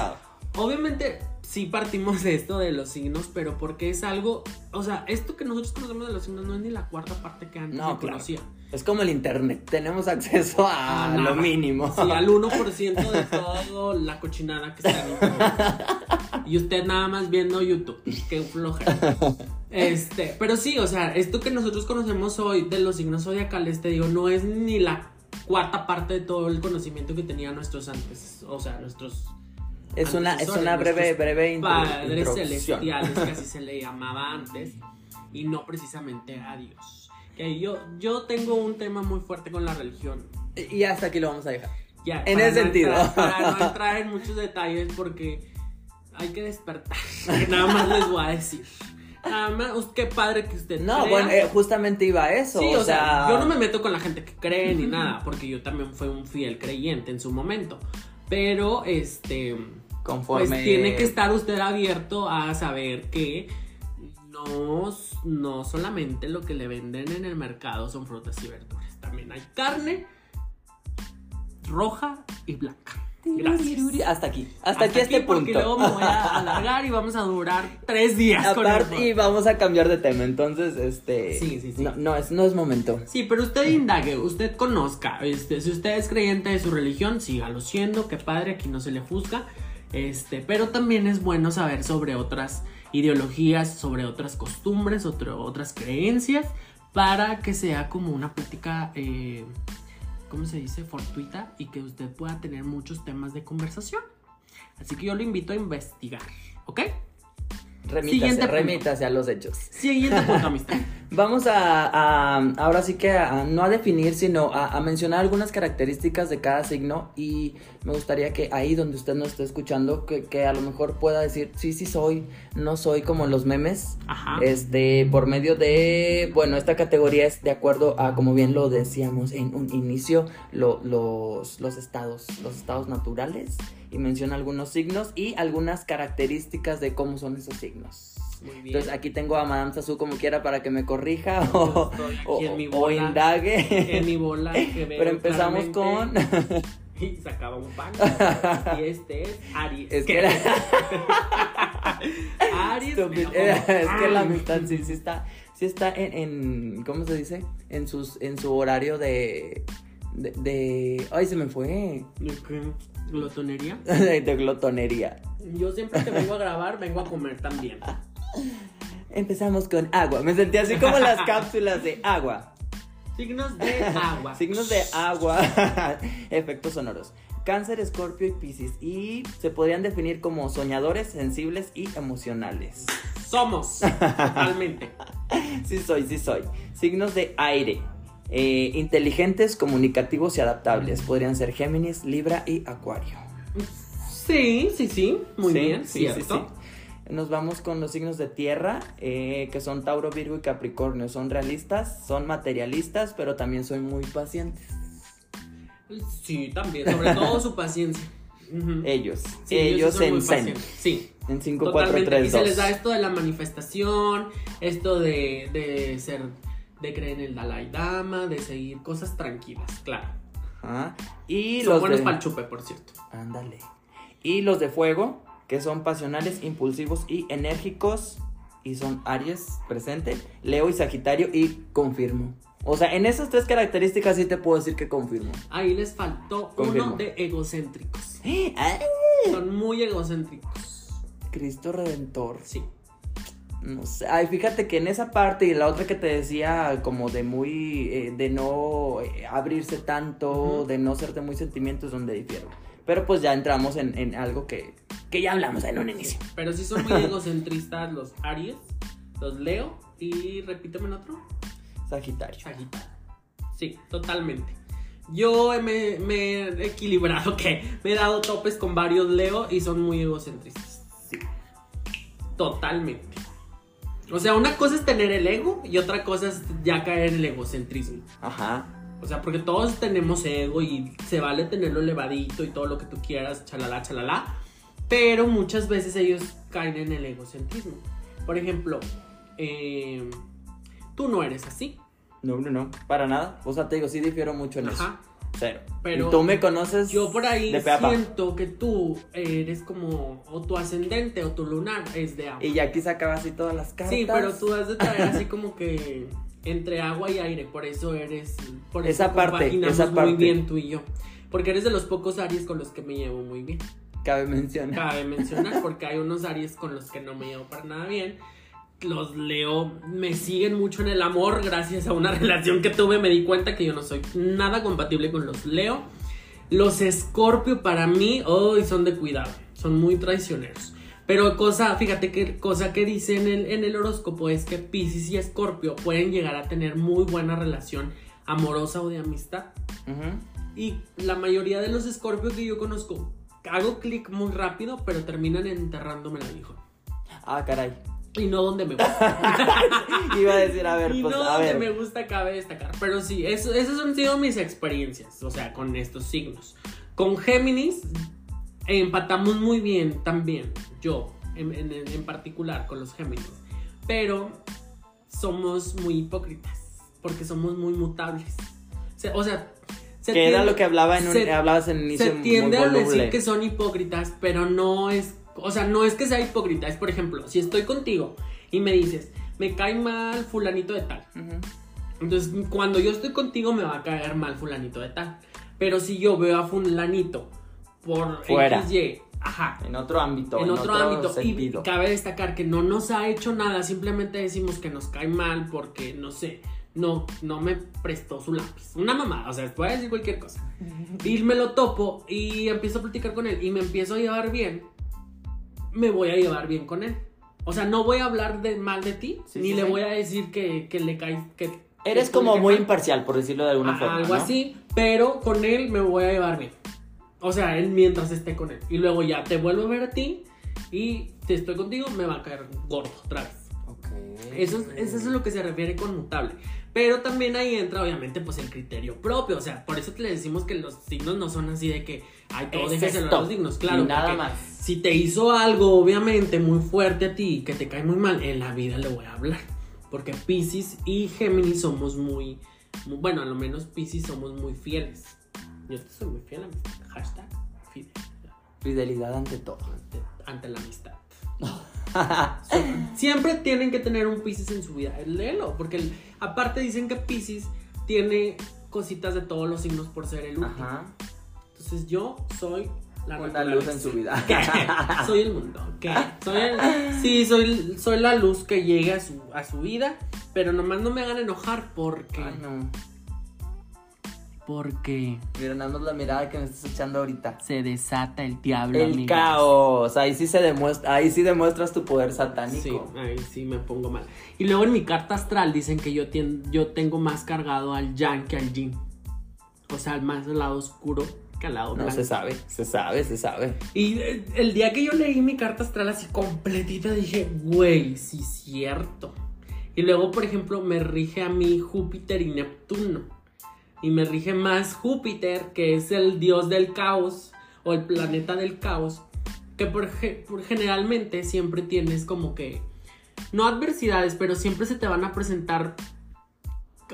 obviamente sí partimos de esto de los signos, pero porque es algo, o sea, esto que nosotros conocemos de los signos no es ni la cuarta parte que antes No, se claro. conocía. Es como el internet, tenemos acceso a lo mínimo. Sí, al 1% de todo la cochinada que está en. [LAUGHS] Y usted nada más viendo YouTube. Qué flojera. Este, pero sí, o sea, esto que nosotros conocemos hoy de los signos zodiacales, te digo, no es ni la cuarta parte de todo el conocimiento que tenían nuestros antes, o sea, nuestros Es una, es una breve, breve padres celestiales, [LAUGHS] que así se le llamaba antes, y no precisamente a Dios. Que yo, yo tengo un tema muy fuerte con la religión. Y hasta aquí lo vamos a dejar. Ya, En ese no sentido. entrar- para no [LAUGHS] entrar en muchos detalles porque hay que despertar. [LAUGHS] Nada más les voy a decir. Nada más, qué padre que usted No, crea. bueno, eh, justamente iba a eso. Sí, o, sea, yo no me meto con la gente que cree ni nada, porque yo también fui un fiel creyente en su momento. Pero, este, Conforme. pues tiene que estar usted abierto a saber que no, no solamente lo que le venden en el mercado son frutas y verduras. También hay carne roja y blanca. Gracias. Hasta aquí. Hasta, aquí este porque punto. luego me voy a [LAUGHS] alargar y vamos a durar tres días con Aparte, y vamos a cambiar de tema. Entonces, este. Sí, sí, sí. No, no, es, no es momento. Sí, pero usted indague, usted conozca. Este, si usted es creyente de su religión, sígalo siendo, qué padre, aquí no se le juzga. Este, pero también es bueno saber sobre otras ideologías, sobre otras costumbres, otro- otras creencias, para que sea como una plática, eh, ¿cómo se dice? Fortuita y que usted pueda tener muchos temas de conversación. Así que yo lo invito a investigar, ¿ok? Remítase, remítase a los hechos. Siguiente punto, [LAUGHS] amistad. Vamos a, a- ahora sí que a, a no a definir, sino a, a mencionar algunas características de cada signo y me gustaría que ahí donde usted nos esté escuchando, que, que a lo mejor pueda decir, sí, sí soy, no soy como los memes, Ajá. este, por medio de, bueno, esta categoría es de acuerdo a, como bien lo decíamos en un inicio, lo- los, los estados, los estados naturales y menciona algunos signos y algunas características de cómo son esos signos. Muy bien. Entonces aquí tengo a Madame Sasu como quiera para que me corrija o, o- en mi o bola. indague. en mi bola que [LAUGHS] Pero empezamos claramente. con... [LAUGHS] Y sacaba un pan. [LAUGHS] Y este es Aries. Es que era... Aries. Es que la amistad sí, sí está, sí está en, en- ¿cómo se dice? En sus, en su horario de, de, de- ay se me fue, ¿De qué? ¿Glotonería? [LAUGHS] de, glotonería. Yo siempre que vengo a grabar, vengo a comer también. Empezamos con agua, me sentí así como las [LAUGHS] cápsulas de agua, Signos de agua. [LAUGHS] signos de agua, efectos sonoros. Cáncer, Escorpio y Piscis y se podrían definir como soñadores, sensibles y emocionales. Somos. Totalmente. Sí soy, sí soy. Signos de aire. Eh, inteligentes, comunicativos y adaptables. Podrían ser Géminis, Libra y Acuario. Sí, sí, sí. Muy Sí, bien, sí, cierto. sí. Nos vamos con los signos de tierra, eh, que son Tauro, Virgo y Capricornio. Son realistas, son materialistas, pero también son muy pacientes. Sí, también. Sobre todo su [LAUGHS] paciencia. Ellos, Sí, ellos sí en muy Zen. pacientes. Sí. En 5, 4, Totalmente. 3, y se 2. les da esto de la manifestación, esto de, de ser, de creer en el Dalai Lama, de seguir cosas tranquilas, claro. Ajá. Y Son los buenos de... para el chupe, por cierto. Ándale. Y los de fuego, que son pasionales, impulsivos y enérgicos. Y son Aries, presente, Leo y Sagitario. Y confirmo. O sea, en esas tres características sí te puedo decir que confirmo. Ahí les faltó Confirmo. uno de egocéntricos. [GASPS] ¡Ay! Son muy egocéntricos. Cristo Redentor. Sí. No sé. Ay, fíjate que en esa parte y la otra que te decía, como de muy. eh, de no eh, abrirse tanto, de no ser de muy sentimientos, donde difiero. Pero pues ya entramos en, en algo que, que ya hablamos en un inicio. Pero sí son muy egocentristas los Aries, los Leo y repíteme el otro. Sagitario. Sagitario. Sí, totalmente. Yo me, me he equilibrado, que me he dado topes con varios Leo y son muy egocentristas. Sí. Totalmente. O sea, una cosa es tener el ego y otra cosa es ya caer en el egocentrismo. Ajá. O sea, porque todos tenemos ego y se vale tenerlo elevadito y todo lo que tú quieras, chalala, chalala. Pero muchas veces ellos caen en el egocentrismo. Por ejemplo, eh, tú no eres así. No, no, no, para nada. O sea, te digo, sí difiero mucho en Ajá. eso. Cero. Pero tú me conoces. Yo por ahí de siento que tú eres como, o tu ascendente o tu lunar es de agua. Y ya aquí sacaba así todas las cartas. Sí, pero tú has de traer [LAUGHS] así como que entre agua y aire, por eso eres, por eso Esa parte, esa parte. muy bien tú y yo. Porque eres de los pocos Aries con los que me llevo muy bien. Cabe mencionar. Cabe mencionar, porque hay unos Aries con los que no me llevo para nada bien. Los Leo me siguen mucho en el amor gracias a una [LAUGHS] relación que tuve. Me di cuenta que yo no soy nada compatible con los Leo. Los Escorpio para mí hoy son de cuidado, son muy traicioneros. Pero cosa, fíjate que cosa que dice en el, en el horóscopo es que Pisces y Escorpio pueden llegar a tener muy buena relación amorosa o de amistad. Y la mayoría de los Escorpio que yo conozco, hago clic muy rápido, pero terminan enterrándome la hijo. Ah, caray. Y no donde me gusta. [LAUGHS] Iba a decir, a ver, y pues no a donde ver. me gusta cabe destacar. Pero sí, eso, esas han sido mis experiencias, o sea, con estos signos. Con Géminis empatamos muy bien también, yo en, en- en particular con los Géminis. Pero somos muy hipócritas, porque somos muy mutables. O sea, Que era lo que hablaba en un- se- hablabas en el inicio se tiende muy a decir que son hipócritas, pero no es, o sea, no es que sea hipócrita, es por ejemplo, si estoy contigo y me dices, me cae mal fulanito de tal. Entonces, cuando yo estoy contigo me va a caer mal fulanito de tal. Pero si yo veo a fulanito por Fuera. XY, ajá, En otro ámbito. en otro, ámbito. sentido. Y cabe destacar que no nos ha hecho nada, simplemente decimos que nos cae mal porque, no sé, no, no me prestó su lápiz. Una mamada, o sea, puede decir cualquier cosa. [LAUGHS] Y me lo topo y empiezo a platicar con él y me empiezo a llevar bien. Me voy a llevar bien con él. O sea, no voy a hablar de mal de ti, Sí, ni sí, le sí. voy a decir que, que le caes. Que, Eres que como muy imparcial, por decirlo de alguna forma. algo ¿no? así, pero con él me voy a llevar bien. O sea, él mientras esté con él. Y luego ya te vuelvo a ver a ti y si estoy contigo me va a caer gordo otra vez. Ok. Eso es, eso es a lo que se refiere con mutable. Pero también ahí entra obviamente pues el criterio propio. O sea, por eso te le decimos que los signos no son así de que, ay, todo a esto, los signos. Claro, nada más. Si te hizo algo obviamente muy fuerte a ti que te cae muy mal, en la vida le voy a hablar. Porque Pisces y Géminis somos muy, muy- bueno, a lo menos Pisces somos muy fieles. Yo te soy muy fiel a mi hashtag fidelidad Fidelidad ante todo. ante, ante la amistad. [LAUGHS] [LAUGHS] Siempre tienen que tener un Pisces en su vida. Léelo, porque el- aparte dicen que Pisces tiene cositas de todos los signos por ser el último. Ajá. Entonces yo soy la Una luz en su vida. [LAUGHS] ¿Qué? Soy el mundo. ¿Qué? Soy el- sí, soy, soy la luz que llega a su, a su vida, pero nomás no me hagan enojar porque... Ay, no. Porque Mira, nada más la mirada que me estás echando ahorita. se desata el diablo. El caos. Ahí sí se demuestra, ahí sí demuestras tu poder Sí, satánico. ahí sí me pongo mal. Y luego en mi carta astral dicen que yo, yo tengo más cargado al yang que al yin. O sea, más al lado oscuro que al lado No blanco. se sabe, se sabe, se sabe. Y eh, el día que yo leí mi carta astral así completita, dije, güey, sí, cierto. Y luego, por ejemplo, me rige a mí Júpiter y Neptuno. Y me rige más Júpiter, que es el dios del caos, o el planeta del caos, que por, ge- por generalmente siempre tienes como que, no adversidades, pero siempre se te van a presentar.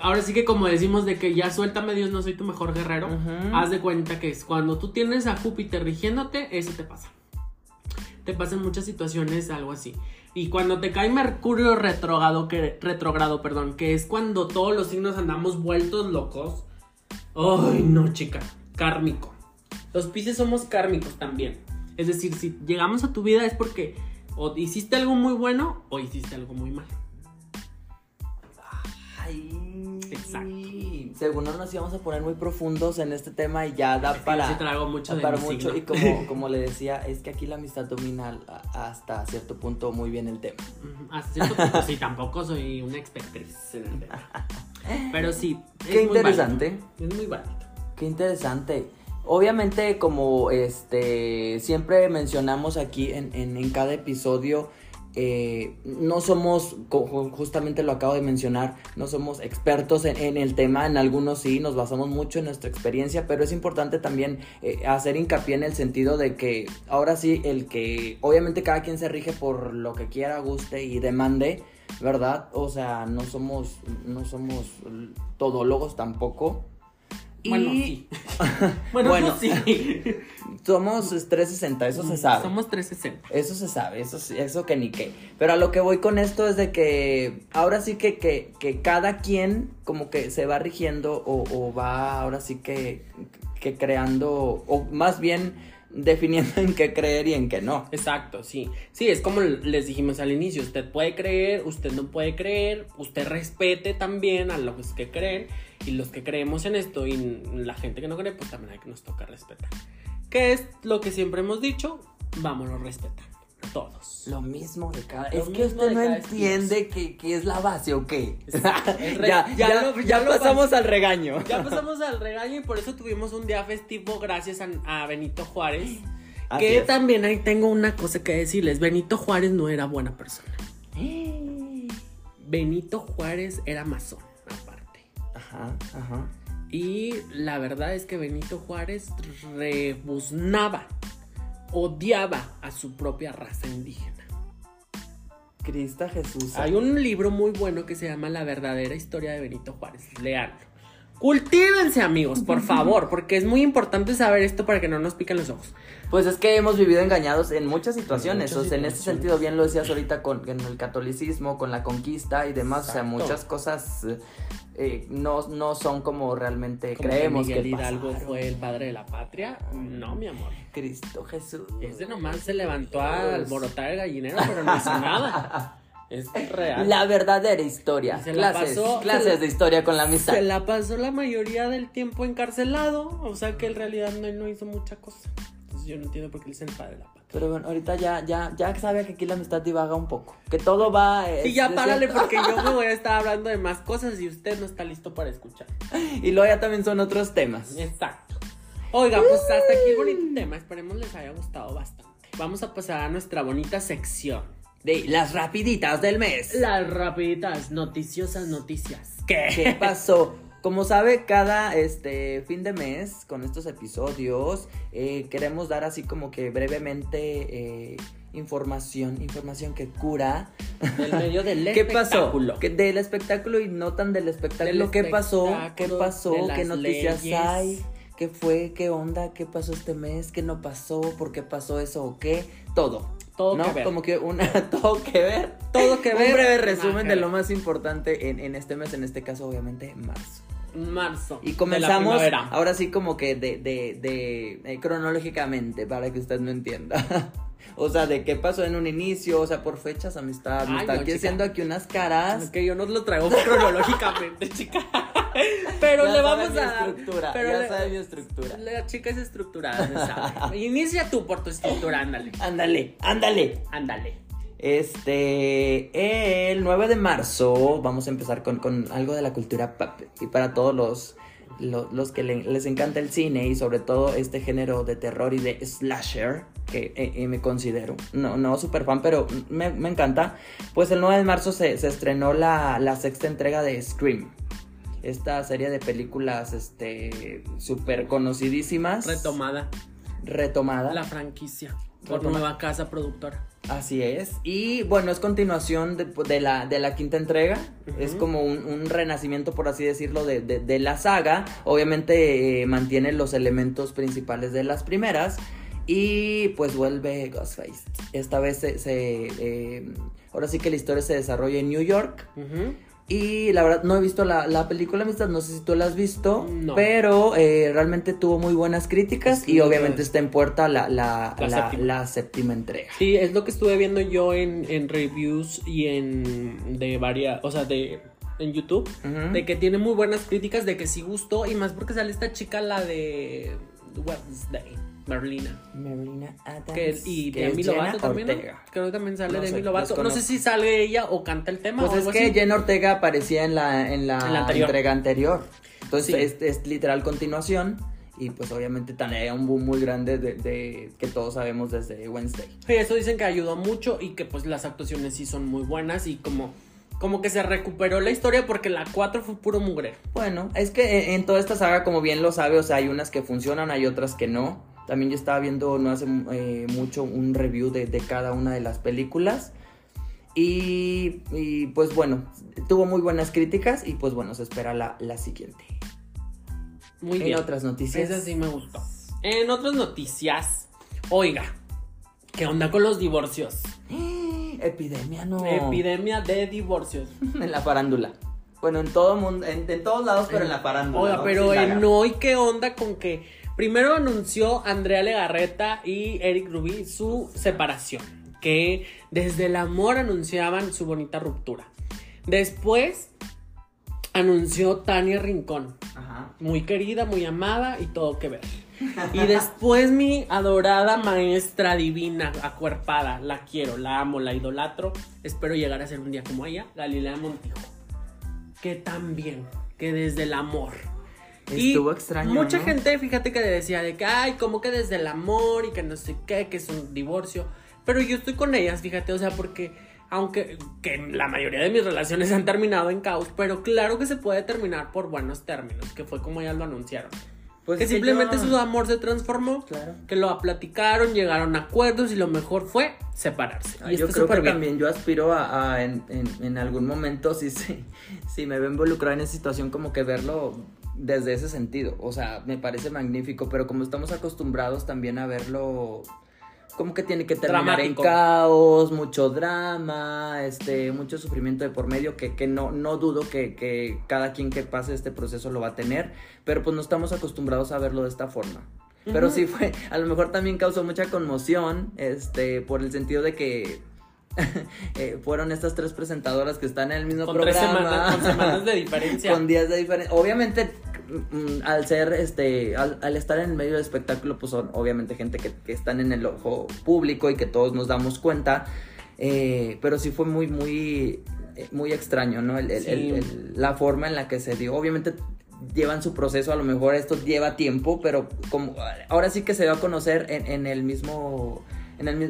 Ahora sí que como decimos de que ya suéltame Dios, no soy tu mejor guerrero. Haz de cuenta que es cuando tú tienes a Júpiter rigiéndote, eso te pasa. Te pasan muchas situaciones, algo así. Y cuando te cae Mercurio retrogrado, que, retrogrado, perdón, que es cuando todos los signos andamos vueltos locos. Ay, no, chica, kármico. Los Pisces somos kármicos también. Es decir, si llegamos a tu vida es porque o hiciste algo muy bueno o hiciste algo muy mal. Según no nos íbamos a poner muy profundos en este tema y ya da Es que para, yo sí traigo mucho para mucho. Y como, [LAUGHS] como le decía, es que aquí la amistad domina hasta cierto punto muy bien el tema. Hasta cierto punto, sí, tampoco soy una expertriz en el tema. [LAUGHS] Pero sí. es Qué muy interesante. válido, Es muy válido. Qué interesante. Obviamente, como este siempre mencionamos aquí en, en- en cada episodio, eh, no somos, justamente lo acabo de mencionar, no somos expertos en, en el tema, en algunos sí, nos basamos mucho en nuestra experiencia, pero es importante también eh, hacer hincapié en el sentido de que ahora sí, el que obviamente cada quien se rige por lo que quiera, guste y demande, ¿verdad? O sea, no somos, no somos todólogos tampoco. Bueno, Y- sí. [LAUGHS] bueno, Bueno. sí. [LAUGHS] Somos 360, eso se sabe. Somos 360. Eso se sabe, eso, eso que ni qué. Pero a lo que voy con esto es de que ahora sí que, que, que cada quien como que se va rigiendo o, o va ahora sí que, que creando, o más bien [LAUGHS] definiendo en qué creer y en qué no. Exacto, sí. Sí, es como les dijimos al inicio. Usted puede creer, usted no puede creer. Usted respete también a los que creen. Y los que creemos en esto y la gente que no cree, pues también hay que nos toca respetar. ¿Qué es lo que siempre hemos dicho? Vámonos respetando. todos. Lo mismo de cada. Lo es que usted no entiende que, que es la base o qué. Re- [LAUGHS] ya, ya ya, lo- ya lo pasamos pas- al regaño. Ya pasamos al regaño y por eso tuvimos un día festivo gracias a, a Benito Juárez. [GASPS] Así que es. también ahí tengo una cosa que decirles. Benito Juárez no era buena persona. [GASPS] Benito Juárez era masón. Ajá, ajá. Y la verdad es que Benito Juárez rebuznaba, odiaba a su propia raza indígena. Crista Jesús. Hay un libro muy bueno que se llama La verdadera historia de Benito Juárez. Leanlo. Cultívense, amigos, por favor, porque es muy importante saber esto para que no nos piquen los ojos. Pues es que hemos vivido engañados en muchas situaciones. muchas o sea, en este situaciones. sentido, bien lo decías ahorita con, el catolicismo, con la conquista y demás. O sea, muchas cosas eh, eh, no, no son como realmente Como creemos que que, Miguel Hidalgo pasaron. fue el padre de la patria. No, mi amor. Cristo Jesús. Ese nomás se levantó a alborotar el gallinero, pero no hizo nada. [LAUGHS] Es real. La verdadera historia. Y se la Clases, pasó- clases se la- de historia con la amistad. Se la pasó la mayoría del tiempo encarcelado. O sea que en realidad no, no hizo mucha cosa. Entonces yo no entiendo por qué le dicen el padre la patria. Pero bueno, ahorita ya, ya, ya sabe que aquí la amistad divaga un poco. Que todo va. eh, Sí, ya es párale cierto. [LAUGHS] porque yo me voy a estar hablando de más cosas y usted no está listo para escuchar. Y luego ya también son otros temas. Exacto. Oiga, pues hasta aquí el bonito tema. Esperemos les haya gustado bastante. Vamos a pasar a nuestra bonita sección. De las rapiditas del mes. Las rapiditas, noticiosas noticias. ¿Qué? ¿Qué pasó? Como sabe, cada este fin de mes con estos episodios eh, queremos dar así como que brevemente eh, información, información que cura. Del medio del [LAUGHS] ¿Qué pasó? espectáculo. Que del espectáculo y no tan del espectáculo. Del ¿Qué pasó? ¿Qué espectáculo, pasó? ¿Qué noticias leyes. hay? ¿Qué fue? ¿Qué onda? ¿Qué pasó este mes? ¿Qué no pasó? ¿Por qué pasó eso o qué? Todo. Todo ¿no? que ver. Como que una [LAUGHS] todo que ver. Todo que ver. Un breve resumen de lo más importante en, en este mes, en este caso obviamente marzo. Marzo. Y de la comenzamos ahora sí como que de, de, de eh, cronológicamente para que usted no entienda. [LAUGHS] o sea, de qué pasó en un inicio, o sea, por fechas, amistad. Me Ay, está no, aquí chica. haciendo aquí unas caras. Es que yo no lo traigo cronológicamente, [LAUGHS] chica. Pero Ya le vamos a dar. estructura, pero ya le- sabe mi estructura. La chica es estructurada, sabe. [LAUGHS] Inicia tú por tu estructura, ándale. Ándale, ándale. Ándale. Este, el 9 de marzo vamos a empezar con, con algo de la cultura pop. Y para todos los, los, los que le- les encanta el cine y sobre todo este género de terror y de slasher, que eh, eh, me considero, no, no super fan, pero me, me encanta. Pues el 9 de marzo se, se estrenó la, la sexta entrega de Scream. Esta serie de películas este súper conocidísimas. Retomada. Retomada. La franquicia. Por Retoma- nueva casa productora. Así es. Y bueno, es continuación de, de la, de la quinta entrega. Es como un, un renacimiento, por así decirlo, de, de- la saga. Obviamente eh, mantiene los elementos principales de las primeras. Y pues vuelve Ghostface. Esta vez se... se, eh, ahora sí que la historia se desarrolla en New York. Ujú. Y la verdad no he visto la, la película, amistad, no sé si tú la has visto, No. pero eh, realmente tuvo muy buenas críticas Sí, y obviamente está en puerta la, la, La séptima. entrega. Sí, es lo que estuve viendo yo en, en reviews y en de varias, o sea, de en YouTube, de que tiene muy buenas críticas, de que sí gustó y más porque sale esta chica la de Wednesday, Merlina, Marina Adams. que y que Demi Lovato también, ¿no? Creo que también sale No sé, Demi Lovato. No sé si sale ella o canta el tema Pues o es algo que así. Jenna Ortega aparecía en la, en la, En la anterior. entrega anterior. Entonces Sí. es, es literal continuación. Y pues obviamente también hay un boom muy grande de, de- que todos sabemos desde Wednesday. Sí, eso dicen que ayudó mucho y que pues las actuaciones sí son muy buenas y como como que se recuperó la historia porque la 4 fue puro mugre. Bueno, es que en toda esta saga, como bien lo sabe, o sea, hay unas que funcionan, hay otras que no. También yo estaba viendo no hace eh, mucho un review de, de cada una de las películas. Y, y, pues bueno, tuvo muy buenas críticas y pues bueno, se espera la, la siguiente. Muy en bien. otras noticias. Esa sí me gustó. En otras noticias, oiga, ¿qué onda con los divorcios? [GASPS] Epidemia, no. Epidemia de divorcios. [LAUGHS] en la farándula. Bueno, en todo mundo, en, en todos lados, pero en la farándula. Oiga, ¿no? pero Sí, en hoy, ¿qué onda con que primero anunció Andrea Legarreta y Eric Rubí su separación? Que desde el amor anunciaban su bonita ruptura. Después anunció Tania Rincón, Ajá. muy querida, muy amada y todo que ver. Y después mi adorada maestra divina, acuerpada, la quiero, la amo, la idolatro. Espero llegar a ser un día como ella, Galilea Montijo. Que también, que desde el amor. Estuvo extraño. Mucha gente, fíjate que decía de que, ay, como que desde el amor y que no sé qué, que es un divorcio. Pero yo estoy con ellas, fíjate, o sea, porque aunque que la mayoría de mis relaciones [LAUGHS] han terminado en caos, pero claro que se puede terminar por buenos términos, que fue como ellas lo anunciaron. Pues que simplemente su amor se transformó, claro. que lo platicaron, llegaron a acuerdos y lo mejor fue separarse. y yo creo que también yo aspiro a, en, en, algún momento, [LAUGHS] si, si, si me veo involucrado en esa situación, como que verlo desde ese sentido. O sea, me parece magnífico, pero como estamos acostumbrados también a verlo como que tiene que terminar en caos, mucho drama, este, mucho sufrimiento de por medio, que, que no, no dudo que, que, cada quien que pase este proceso lo va a tener, pero pues no estamos acostumbrados a verlo de esta forma. Pero sí fue, a lo mejor también causó mucha conmoción, este, por el sentido de que [LAUGHS] Eh, fueron estas tres presentadoras que están en el mismo programa. con semanas de [LAUGHS] diferencia. con días de diferencia. Obviamente, al ser, este, al, estar en el medio del espectáculo, pues son obviamente gente que, que están en el ojo público y que todos nos damos cuenta. Eh, pero sí fue muy, muy, eh, muy extraño, ¿no? la forma en la que se dio. Obviamente llevan su proceso, a lo mejor esto lleva tiempo, pero como ahora sí que se dio a conocer en, en el mismo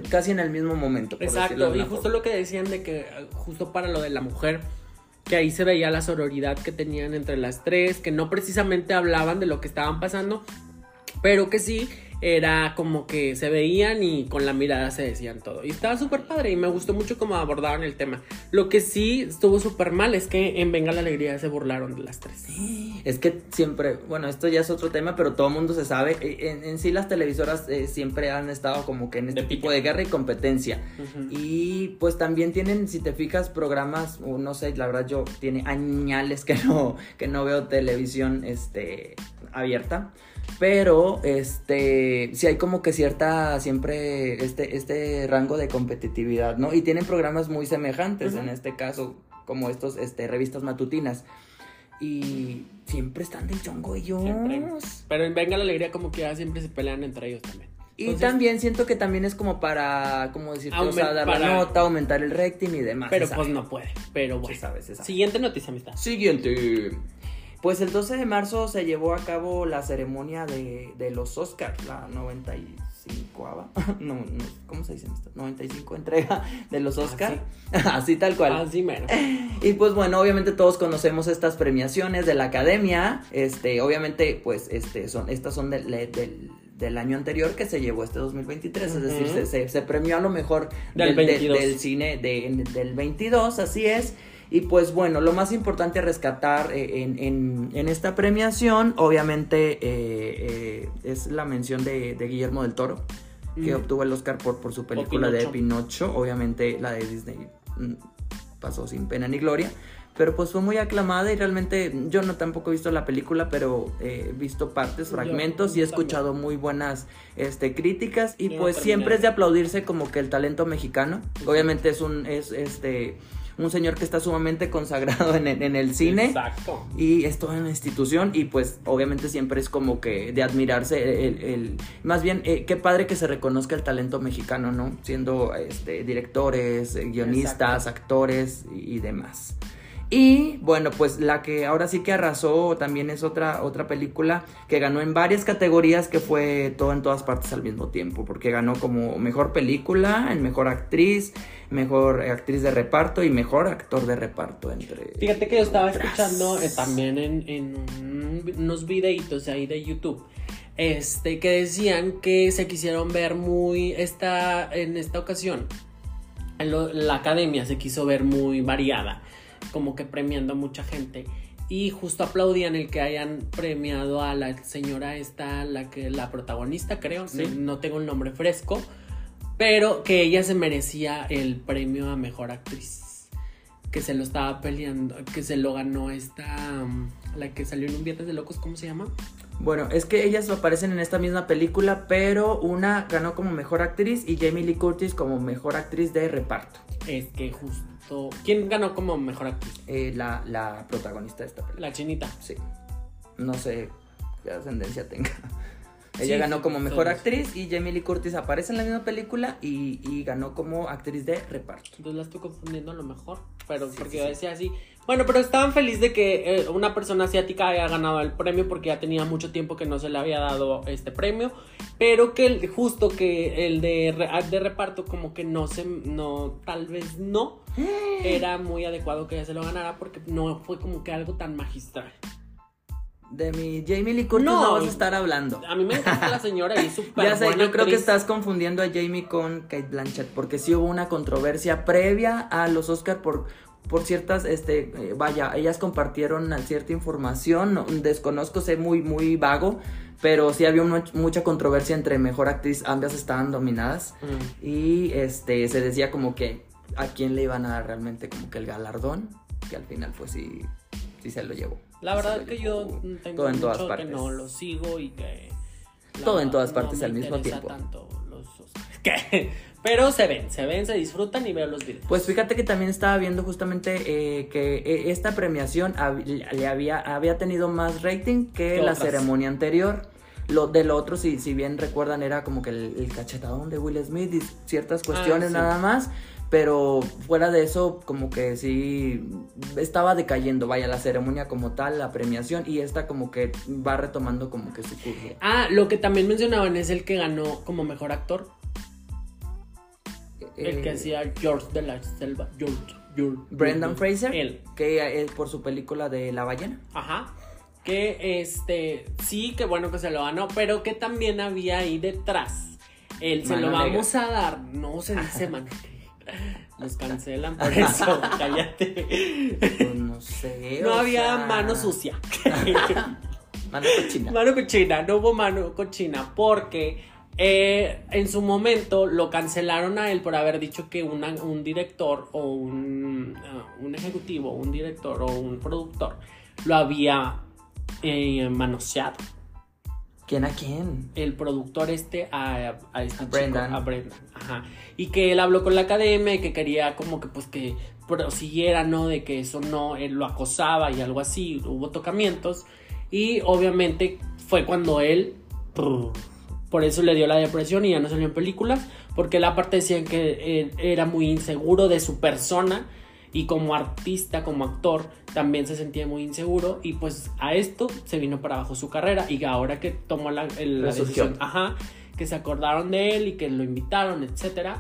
casi en el mismo momento. Exacto, y justo lo que decían de que justo para lo de la mujer, que ahí se veía la sororidad que tenían entre las tres, que no precisamente hablaban de lo que estaban pasando, pero que sí era como que se veían y con la mirada se decían todo. Y estaba súper padre y me gustó mucho cómo abordaban el tema. Lo que sí estuvo súper mal es que en Venga la Alegría se burlaron de las tres. Es que siempre, bueno, esto ya es otro tema, pero todo el mundo se sabe. Eh, en, sí las televisoras eh, siempre han estado como que en este tipo de guerra y competencia. Y pues también tienen, si te fijas, programas, o no sé, la verdad yo tiene añales que no, que no veo televisión este, abierta. Pero, este, sí hay como que cierta, siempre, este, este rango de competitividad, ¿no? Y tienen programas muy semejantes, en este caso, como estos, este, revistas matutinas. Y siempre están de chongo ellos. Pero en Venga la Alegría como que ya siempre se pelean entre ellos también. Y también siento que también es como para, como decir, o sea, dar la nota, aumentar el rating y demás. Pero pues no puede, pero bueno. sabes, Siguiente noticia, amistad. Siguiente. Pues el 12 de marzo se llevó a cabo la ceremonia de, de los Oscars, la 95 [LAUGHS] no, no, ¿cómo se dice esto? 95 entrega de los Oscars. [LAUGHS] Así. tal cual. Así mero. [LAUGHS] Y pues bueno, obviamente todos conocemos estas premiaciones de la academia. Este, obviamente, pues, este, son, estas son del, del, año anterior que se llevó este 2023. Es decir, se, se, premió a lo mejor del, del cine de, del 22, así es. Y pues bueno, lo más importante a rescatar eh, en, esta premiación, obviamente, eh, eh, es la mención de, Guillermo del Toro, que obtuvo el Oscar por, por su película de Pinocho. Obviamente la de Disney mm, pasó sin pena ni gloria. Pero pues fue muy aclamada y realmente yo no tampoco he visto la película, pero he visto partes, fragmentos y he escuchado muy buenas este, críticas. Y pues siempre es de aplaudirse como que el talento mexicano. Obviamente es un, es este un señor que está sumamente consagrado en, el cine. Exacto. Y es toda una institución y pues obviamente siempre es como que de admirarse el, más bien eh, qué padre que se reconozca el talento mexicano, ¿no? Siendo este, directores, eh, guionistas, actores y demás. Y bueno, pues la que ahora sí que arrasó también es otra, otra película que ganó en varias categorías que fue todo en todas partes al mismo tiempo, porque ganó como mejor película, en mejor actriz, mejor actriz de reparto y mejor actor de reparto entre... Fíjate que yo estaba escuchando eh, también en, en unos videitos ahí de YouTube este, que decían que se quisieron ver muy esta, en esta ocasión. la academia se quiso ver muy variada como que premiando a mucha gente. Y justo aplaudían el que hayan premiado a la señora esta, la que la protagonista, creo. No, tengo el nombre fresco. Pero que ella se merecía el premio a mejor actriz. Que se lo estaba peleando. Que se lo ganó esta. Um, la que salió en un Viernes de Locos, ¿cómo se llama? Bueno, es que ellas aparecen en esta misma película, pero una ganó como mejor actriz y Jamie Lee Curtis como mejor actriz de reparto. Es que justo ¿Quién ganó como mejor actriz? Eh, la, protagonista de esta película. La chinita. Sí. No sé qué ascendencia tenga. Ella Sí, ganó como mejor actriz y Jamie Lee Curtis aparece en la misma película y, y ganó como actriz de reparto. Entonces la estoy confundiendo a lo mejor. Pero Sí, porque sí. decía así. Bueno, pero estaban felices de que eh, una persona asiática haya ganado el premio porque ya tenía mucho tiempo que no se le había dado este premio. Pero que el- justo que el de, re- de reparto como que no se... No, tal vez no. [GASPS] Era muy adecuado que ella se lo ganara porque no fue como que algo tan magistral. De mi Jamie Lee Curtis no, No. vas a estar hablando. A mí me encanta la señora y súper [LAUGHS] Ya sé, buena yo creo que estás confundiendo a Jamie con Kate Blanchett, porque sí hubo una controversia previa a los Oscar por, por ciertas, este, eh, vaya, ellas compartieron cierta información, no- desconozco, sé muy, muy vago, pero sí había mucha controversia entre mejor actriz, ambas estaban dominadas, Mm. y este, se decía como que a quién le iban a dar realmente como que el galardón, que al final pues sí, sí se lo llevó. La verdad es que llevó. yo tengo Todo en todas mucho que partes. no lo sigo y que... la Todo en todas partes me al mismo tiempo. tanto los. [LAUGHS] ¿Qué? Pero se ven, se ven, se disfrutan y veo los videos. Pues fíjate que también estaba viendo justamente eh, que eh, esta premiación hab- le había, había tenido más rating que la otras. ceremonia anterior. Lo, de lo otro, si, si bien recuerdan, era como que el, el cachetadón de Will Smith y ciertas cuestiones sí. nada más. Pero fuera de eso, como que sí estaba decayendo, vaya, la ceremonia como tal, la premiación, y esta como que va retomando como que su curso. Ah, lo que también mencionaban es el que ganó como mejor actor. El que Eh, hacía George de la Selva. George. George Brendan Fraser, Él. que es por su película de La ballena. Ajá. Que este, sí, que bueno que se lo ganó, pero que también había ahí detrás. El se Mano lo negra. vamos a dar. No se dice mano. Nos cancelan por [LAUGHS] eso, cállate. Pues no sé. No había sea, mano sucia. [LAUGHS] Mano cochina. Mano cochina, no hubo mano cochina porque eh, en su momento lo cancelaron a él por haber dicho que una- un director o un, ah, un ejecutivo, un director o un productor lo había eh, manoseado. ¿Quién a quién? El productor este a, a este A chico, Brendan. a Brendan, ajá. Y que él habló con la academia y que quería como que pues que prosiguiera, ¿no? De que eso no, él lo acosaba y algo así, hubo tocamientos. Y obviamente fue cuando él, prr, por eso le dio la depresión y ya no salió en películas, porque la parte decían que él era muy inseguro de su persona y como artista, como actor, también se sentía muy inseguro y pues a esto se vino para abajo su carrera y ahora que tomó la, el- la Resurgió. decisión, ajá, que se acordaron de él y que lo invitaron, etcétera,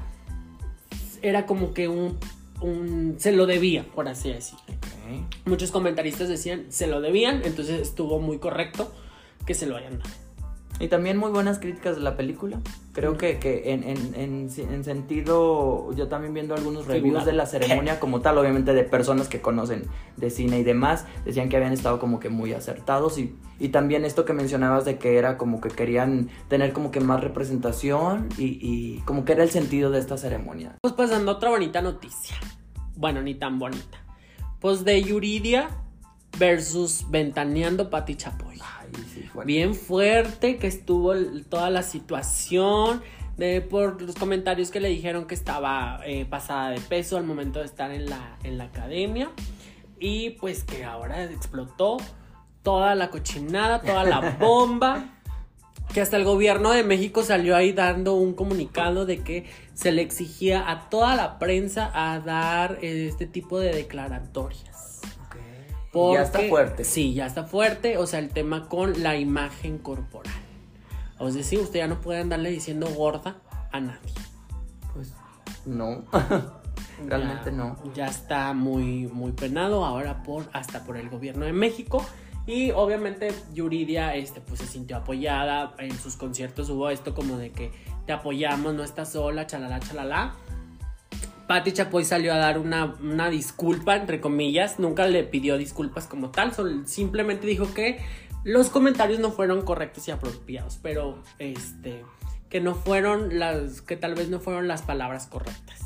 era como que un, un se lo debía, por así decirlo. Muchos comentaristas decían se lo debían, entonces estuvo muy correcto que se lo hayan dado. Y también muy buenas críticas de la película. Creo que, que en, en, en, en sentido, yo también viendo algunos reviews de la ceremonia como tal, obviamente de personas que conocen de cine y demás, decían que habían estado como que muy acertados y, y también esto que mencionabas de que era como que querían tener como que más representación y, y como que era el sentido de esta ceremonia. Pues pasando a otra bonita noticia. Bueno, ni tan bonita. Pues de Yuridia versus Ventaneando Pati Chapoy. Sí. Bien fuerte que estuvo toda la situación. De, por los comentarios que le dijeron que estaba eh, pasada de peso al momento de estar en la, en la academia. Y pues que ahora explotó toda la cochinada, toda la [LAUGHS] bomba. que hasta el gobierno de México salió ahí dando un comunicado de que se le exigía a toda la prensa a dar eh, este tipo de declaratorias. Ya está fuerte. Sí, ya está fuerte. O sea, el tema con la imagen corporal. O sea, sí, usted ya no puede andarle diciendo gorda a nadie. Pues no. [LAUGHS] Realmente Ya- no. Ya está muy, muy penado ahora por hasta por el gobierno de México. Y obviamente Yuridia este, pues, se sintió apoyada. En sus conciertos hubo esto como de que te apoyamos, no estás sola, chalala, chalala. Patti Chapoy salió a dar una, una disculpa, entre comillas. Nunca le pidió disculpas como tal. sol- simplemente dijo que los comentarios no fueron correctos y apropiados. Pero este. Que no fueron las. Que tal vez no fueron las palabras correctas.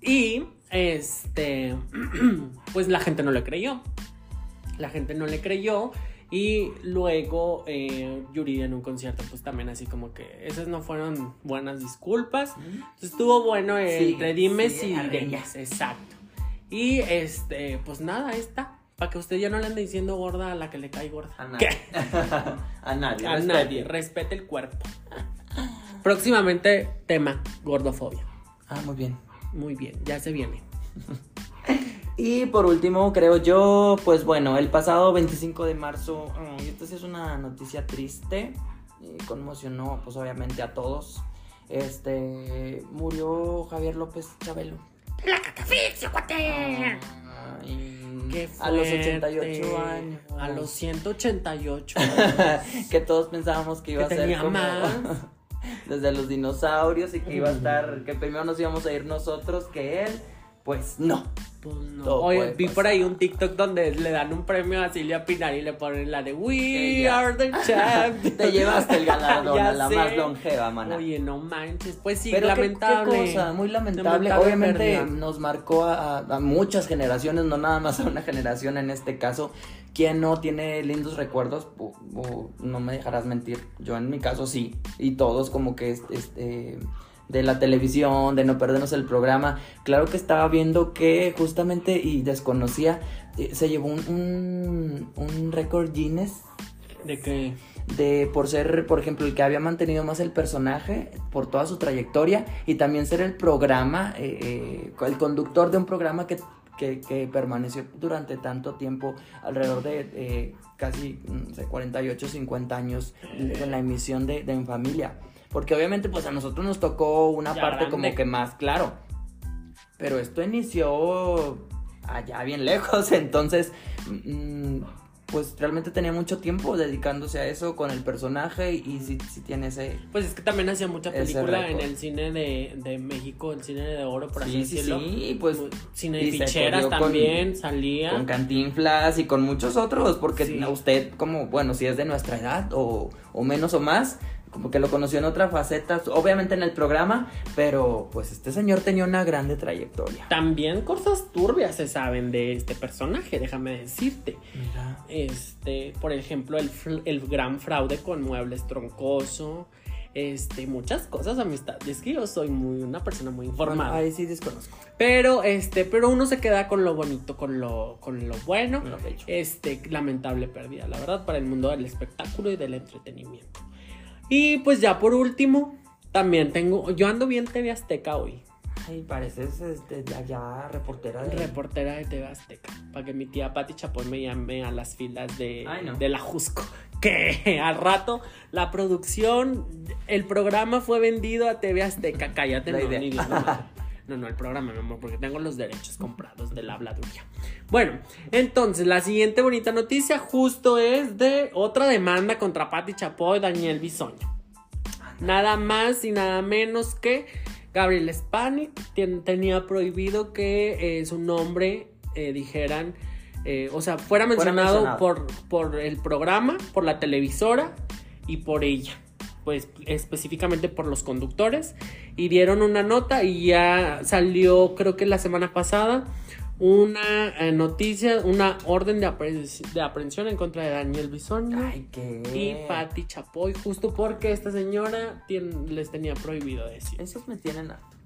Y este, [CLEARS THROAT] pues la gente no le creyó. La gente no le creyó. Y luego eh, Yuridia en un concierto, pues también así como que esas no fueron buenas disculpas. Entonces estuvo bueno el entre dimes sí, y dimes, exacto. Y este, pues nada, está. Para que usted ya no le ande diciendo gorda a la que le cae gorda. A nadie. [LAUGHS] a nadie. A respete. nadie. Respete el cuerpo. [LAUGHS] Próximamente, tema, gordofobia. Ah, muy bien. Muy bien, ya se viene. [LAUGHS] Y por último, creo yo, pues bueno, el pasado 25 de marzo, ay, esta sí es una noticia triste y conmocionó pues obviamente a todos. Este, murió Javier López Chabelo. ¡La catafixia, cuate! Qué a los fuerte. 88 años. A los 188. [LAUGHS] que todos pensábamos que iba a ser como más. [LAUGHS] desde los dinosaurios y que iba a estar, que primero nos íbamos a ir nosotros que él. Pues no. Pues no. Oye, vi por ahí un TikTok donde le dan un premio a Silvia Pinar y le ponen la de We Ella. are the [LAUGHS] champions. Te llevaste el galardón a la sé. más longeva, mana. Oye, no manches. Pues sí, Pero lamentable. Qué, cosa, muy lamentable. Lamentable Obviamente pérdida. nos marcó a, a muchas generaciones, no nada más a una generación en este caso. ¿Quién no tiene lindos recuerdos? No me dejarás mentir. Yo en mi caso sí. Y todos como que es- este de la televisión, de no perdernos el programa. Claro que estaba viendo que justamente y desconocía, eh, se llevó un, un, un récord Guinness De que. de por ser, por ejemplo, el que había mantenido más el personaje por toda su trayectoria y también ser el programa, eh, eh, el conductor de un programa que, que, que permaneció durante tanto tiempo, alrededor de eh, casi no sé, 48, 50 años en la emisión de, de En Familia. Porque obviamente pues a nosotros nos tocó una Ya parte grande. como que más, claro. Pero esto inició allá bien lejos, [LAUGHS] entonces mm, pues realmente tenía mucho tiempo dedicándose a eso con el personaje y sí, sí tiene ese... Pues es que también hacía mucha película en el cine de, de México, el cine de oro, por así Sí, sí, decirlo. sí, pues, Cine de ficheras con- también salía. Con Cantinflas y con muchos otros, porque Sí. usted como, bueno, si es de nuestra edad o, o menos o más, como que lo conoció en otra faceta, obviamente en el programa, pero pues este señor tenía una grande trayectoria. También cosas turbias se saben de este personaje, déjame decirte. Mira. Este, por ejemplo, el, el gran fraude con muebles troncoso. Este, muchas cosas, amistad. Es que yo soy muy una persona muy informada. ahí sí desconozco. Pero, este, pero uno se queda con lo bonito, con lo, con lo bueno. Lo. Este, lamentable pérdida, la verdad, para el mundo del espectáculo y del entretenimiento. Y pues ya por último, también tengo, yo ando bien TV Azteca hoy, Ay, pareces este, allá reportera de... reportera de TV Azteca, para que mi tía Pati Chapoy me llame a las filas de, Ay, no. de la Jusco. [LAUGHS] Que al rato la producción, el programa fue vendido a TV Azteca. Cállate, La no, idea. ni Dios, [LAUGHS] no, no. El programa, mi amor, porque tengo los derechos comprados de la habladuría. Bueno, entonces, la siguiente bonita noticia justo es de otra demanda contra Patti Chapoy y Daniel Bisoño. Nada más y nada menos que Gabriel Spani tenía prohibido que eh, su nombre eh, dijeran, eh, o sea, fuera Fuera mencionado, mencionado. Por, por el programa, por la televisora y por ella. Pues específicamente por los conductores. Y dieron una nota y ya salió, creo que la semana pasada, una eh, noticia, una orden de, apre- de aprehensión en contra de Daniel Bisoño Ay, qué... y Patti Chapoy, justo porque esta señora les tenía prohibido decir. Esos me tienen harto.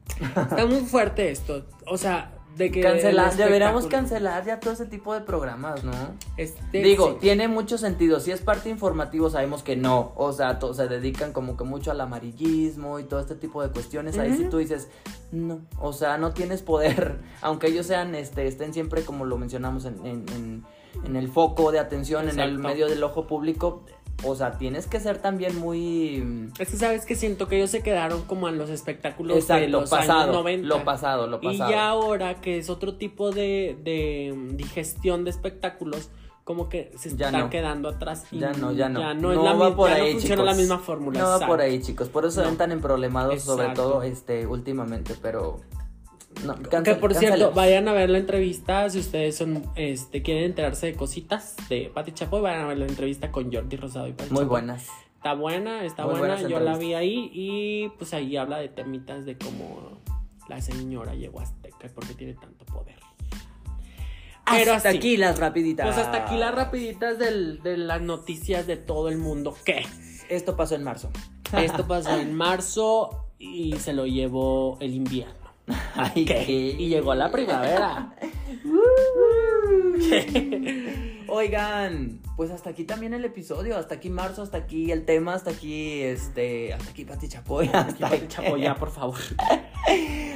Está muy fuerte esto. O sea, de que. Cancelar, deberíamos cancelar ya todo ese tipo de programas, ¿no? Este, Digo, sí. tiene mucho sentido. Si es parte informativo, sabemos que no. O sea, to- se dedican como que mucho al amarillismo y todo este tipo de cuestiones. Ahí sí Ujú. tú dices, no. O sea, no tienes poder. [LAUGHS] Aunque ellos sean, este, estén siempre, como lo mencionamos, en, en- en- en el foco de atención, en el medio del ojo público. O sea, tienes que ser también muy. Es que sabes que siento que ellos se quedaron como en los espectáculos de Exacto, los pasado. años 90. Lo pasado, lo Y pasado. ya ahora que es otro tipo de, de mm, digestión de espectáculos, como que se Ya están no. quedando atrás. y Ya no, ya no. Ya no, es la va por ya no ahí, funciona chicos. la misma fórmula. No va por ahí, chicos. Por eso se ven No. tan emproblemados, sobre todo este últimamente, pero. No, que cancel- por cierto, vayan a ver la entrevista si ustedes son, este, quieren enterarse de cositas de Pati Chapoy, vayan a ver la entrevista con Jordi Rosado y Pati Muy Chapoy. buenas. Está buena, está Muy buena. Yo la vi ahí y pues ahí habla de temitas de cómo la señora llegó a Azteca y por qué tiene tanto poder. Pero hasta así. aquí las rapiditas. Pues hasta aquí las rapiditas del- de las noticias de todo el mundo. ¿Qué? Esto pasó en marzo. Esto pasó en marzo y se lo llevó el invierno. [LAUGHS] Ay, ¿Qué? qué- Y llegó la primavera. [LAUGHS] [LAUGHS] Oigan, pues hasta aquí también el episodio, hasta aquí marzo, hasta aquí el tema, hasta aquí este, hasta aquí Pati Chapoy, hasta Pati Chapoy, ya, por favor.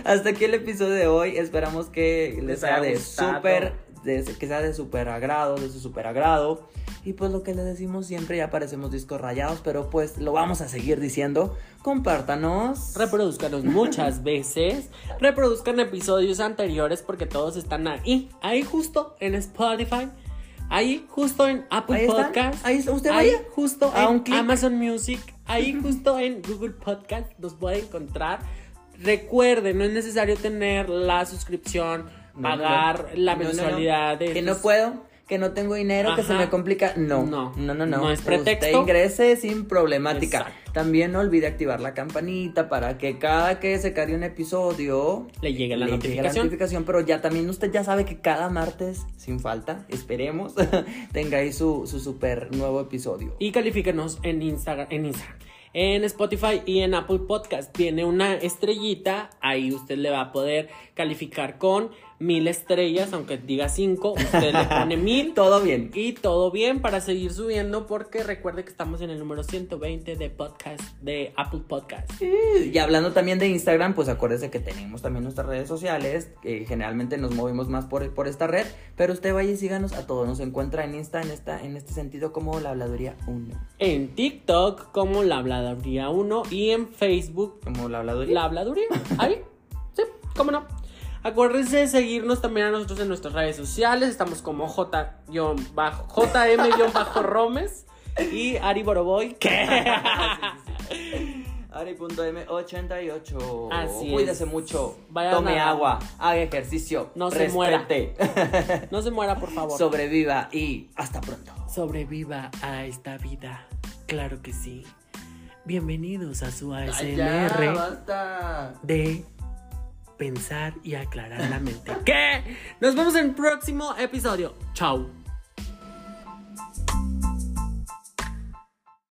hasta aquí el episodio de hoy. Esperamos que les, Les sea haya de súper, de- que sea de súper agrado, de su súper agrado. Y pues lo que les decimos siempre, ya parecemos discos rayados, pero pues lo vamos a seguir diciendo. Compártanos. Reproduzcanos [LAUGHS] muchas veces. Reproduzcan episodios anteriores porque todos están ahí. Ahí justo en Spotify. Ahí justo en Apple Ahí. Podcast. Ahí. Usted Ahí vaya. justo A en. Amazon Music. Ahí [LAUGHS] justo en Google Podcast nos puede encontrar. Recuerden, no es necesario tener la suscripción, pagar la No, no, no. mensualidad de Que no puedo, que no tengo dinero, que se Ajá. me complica. No, No. no, no, no. No es pretexto. Usted ingrese sin problemática. Exacto. También no olvide activar la campanita para que cada que se cargue un episodio Le llegue la le notificación. notificación. Pero ya también usted ya sabe que cada martes, sin falta, esperemos, [LAUGHS] tenga ahí su, su super nuevo episodio. Y califíquenos en Instagram, en Instagram. En Spotify y en Apple Podcast viene una estrellita. Ahí usted le va a poder calificar con mil estrellas, aunque diga cinco, usted le pone [LAUGHS] mil. Todo bien. Y todo bien para seguir subiendo porque recuerde que estamos en el número 120 de podcast de Apple Podcast. Y hablando también de Instagram, pues acuérdese que tenemos también nuestras redes sociales, que generalmente nos movemos más por, por esta red, pero usted vaya y síganos a todos, nos encuentra en Insta en, esta, en este sentido como la habladuría 1, En TikTok como la habladuría 1 y en Facebook como la habladuría. La habladuría. Ahí. Sí, cómo no. Acuérdense de seguirnos también a nosotros en nuestras redes sociales. Estamos como JM-Romes y Ari Boroboy. ¿Qué? [LAUGHS] Ari.m88. Así es. Cuídese mucho. Vayan tome agua. Haga ejercicio. No se muera. [LAUGHS] No se muera, por favor. Sobreviva y hasta pronto. Sobreviva a esta vida. Claro que sí. Bienvenidos a su Ay, ASMR ya, basta. de pensar y aclarar la mente. ¿Qué? Nos vemos en el próximo episodio. Chao.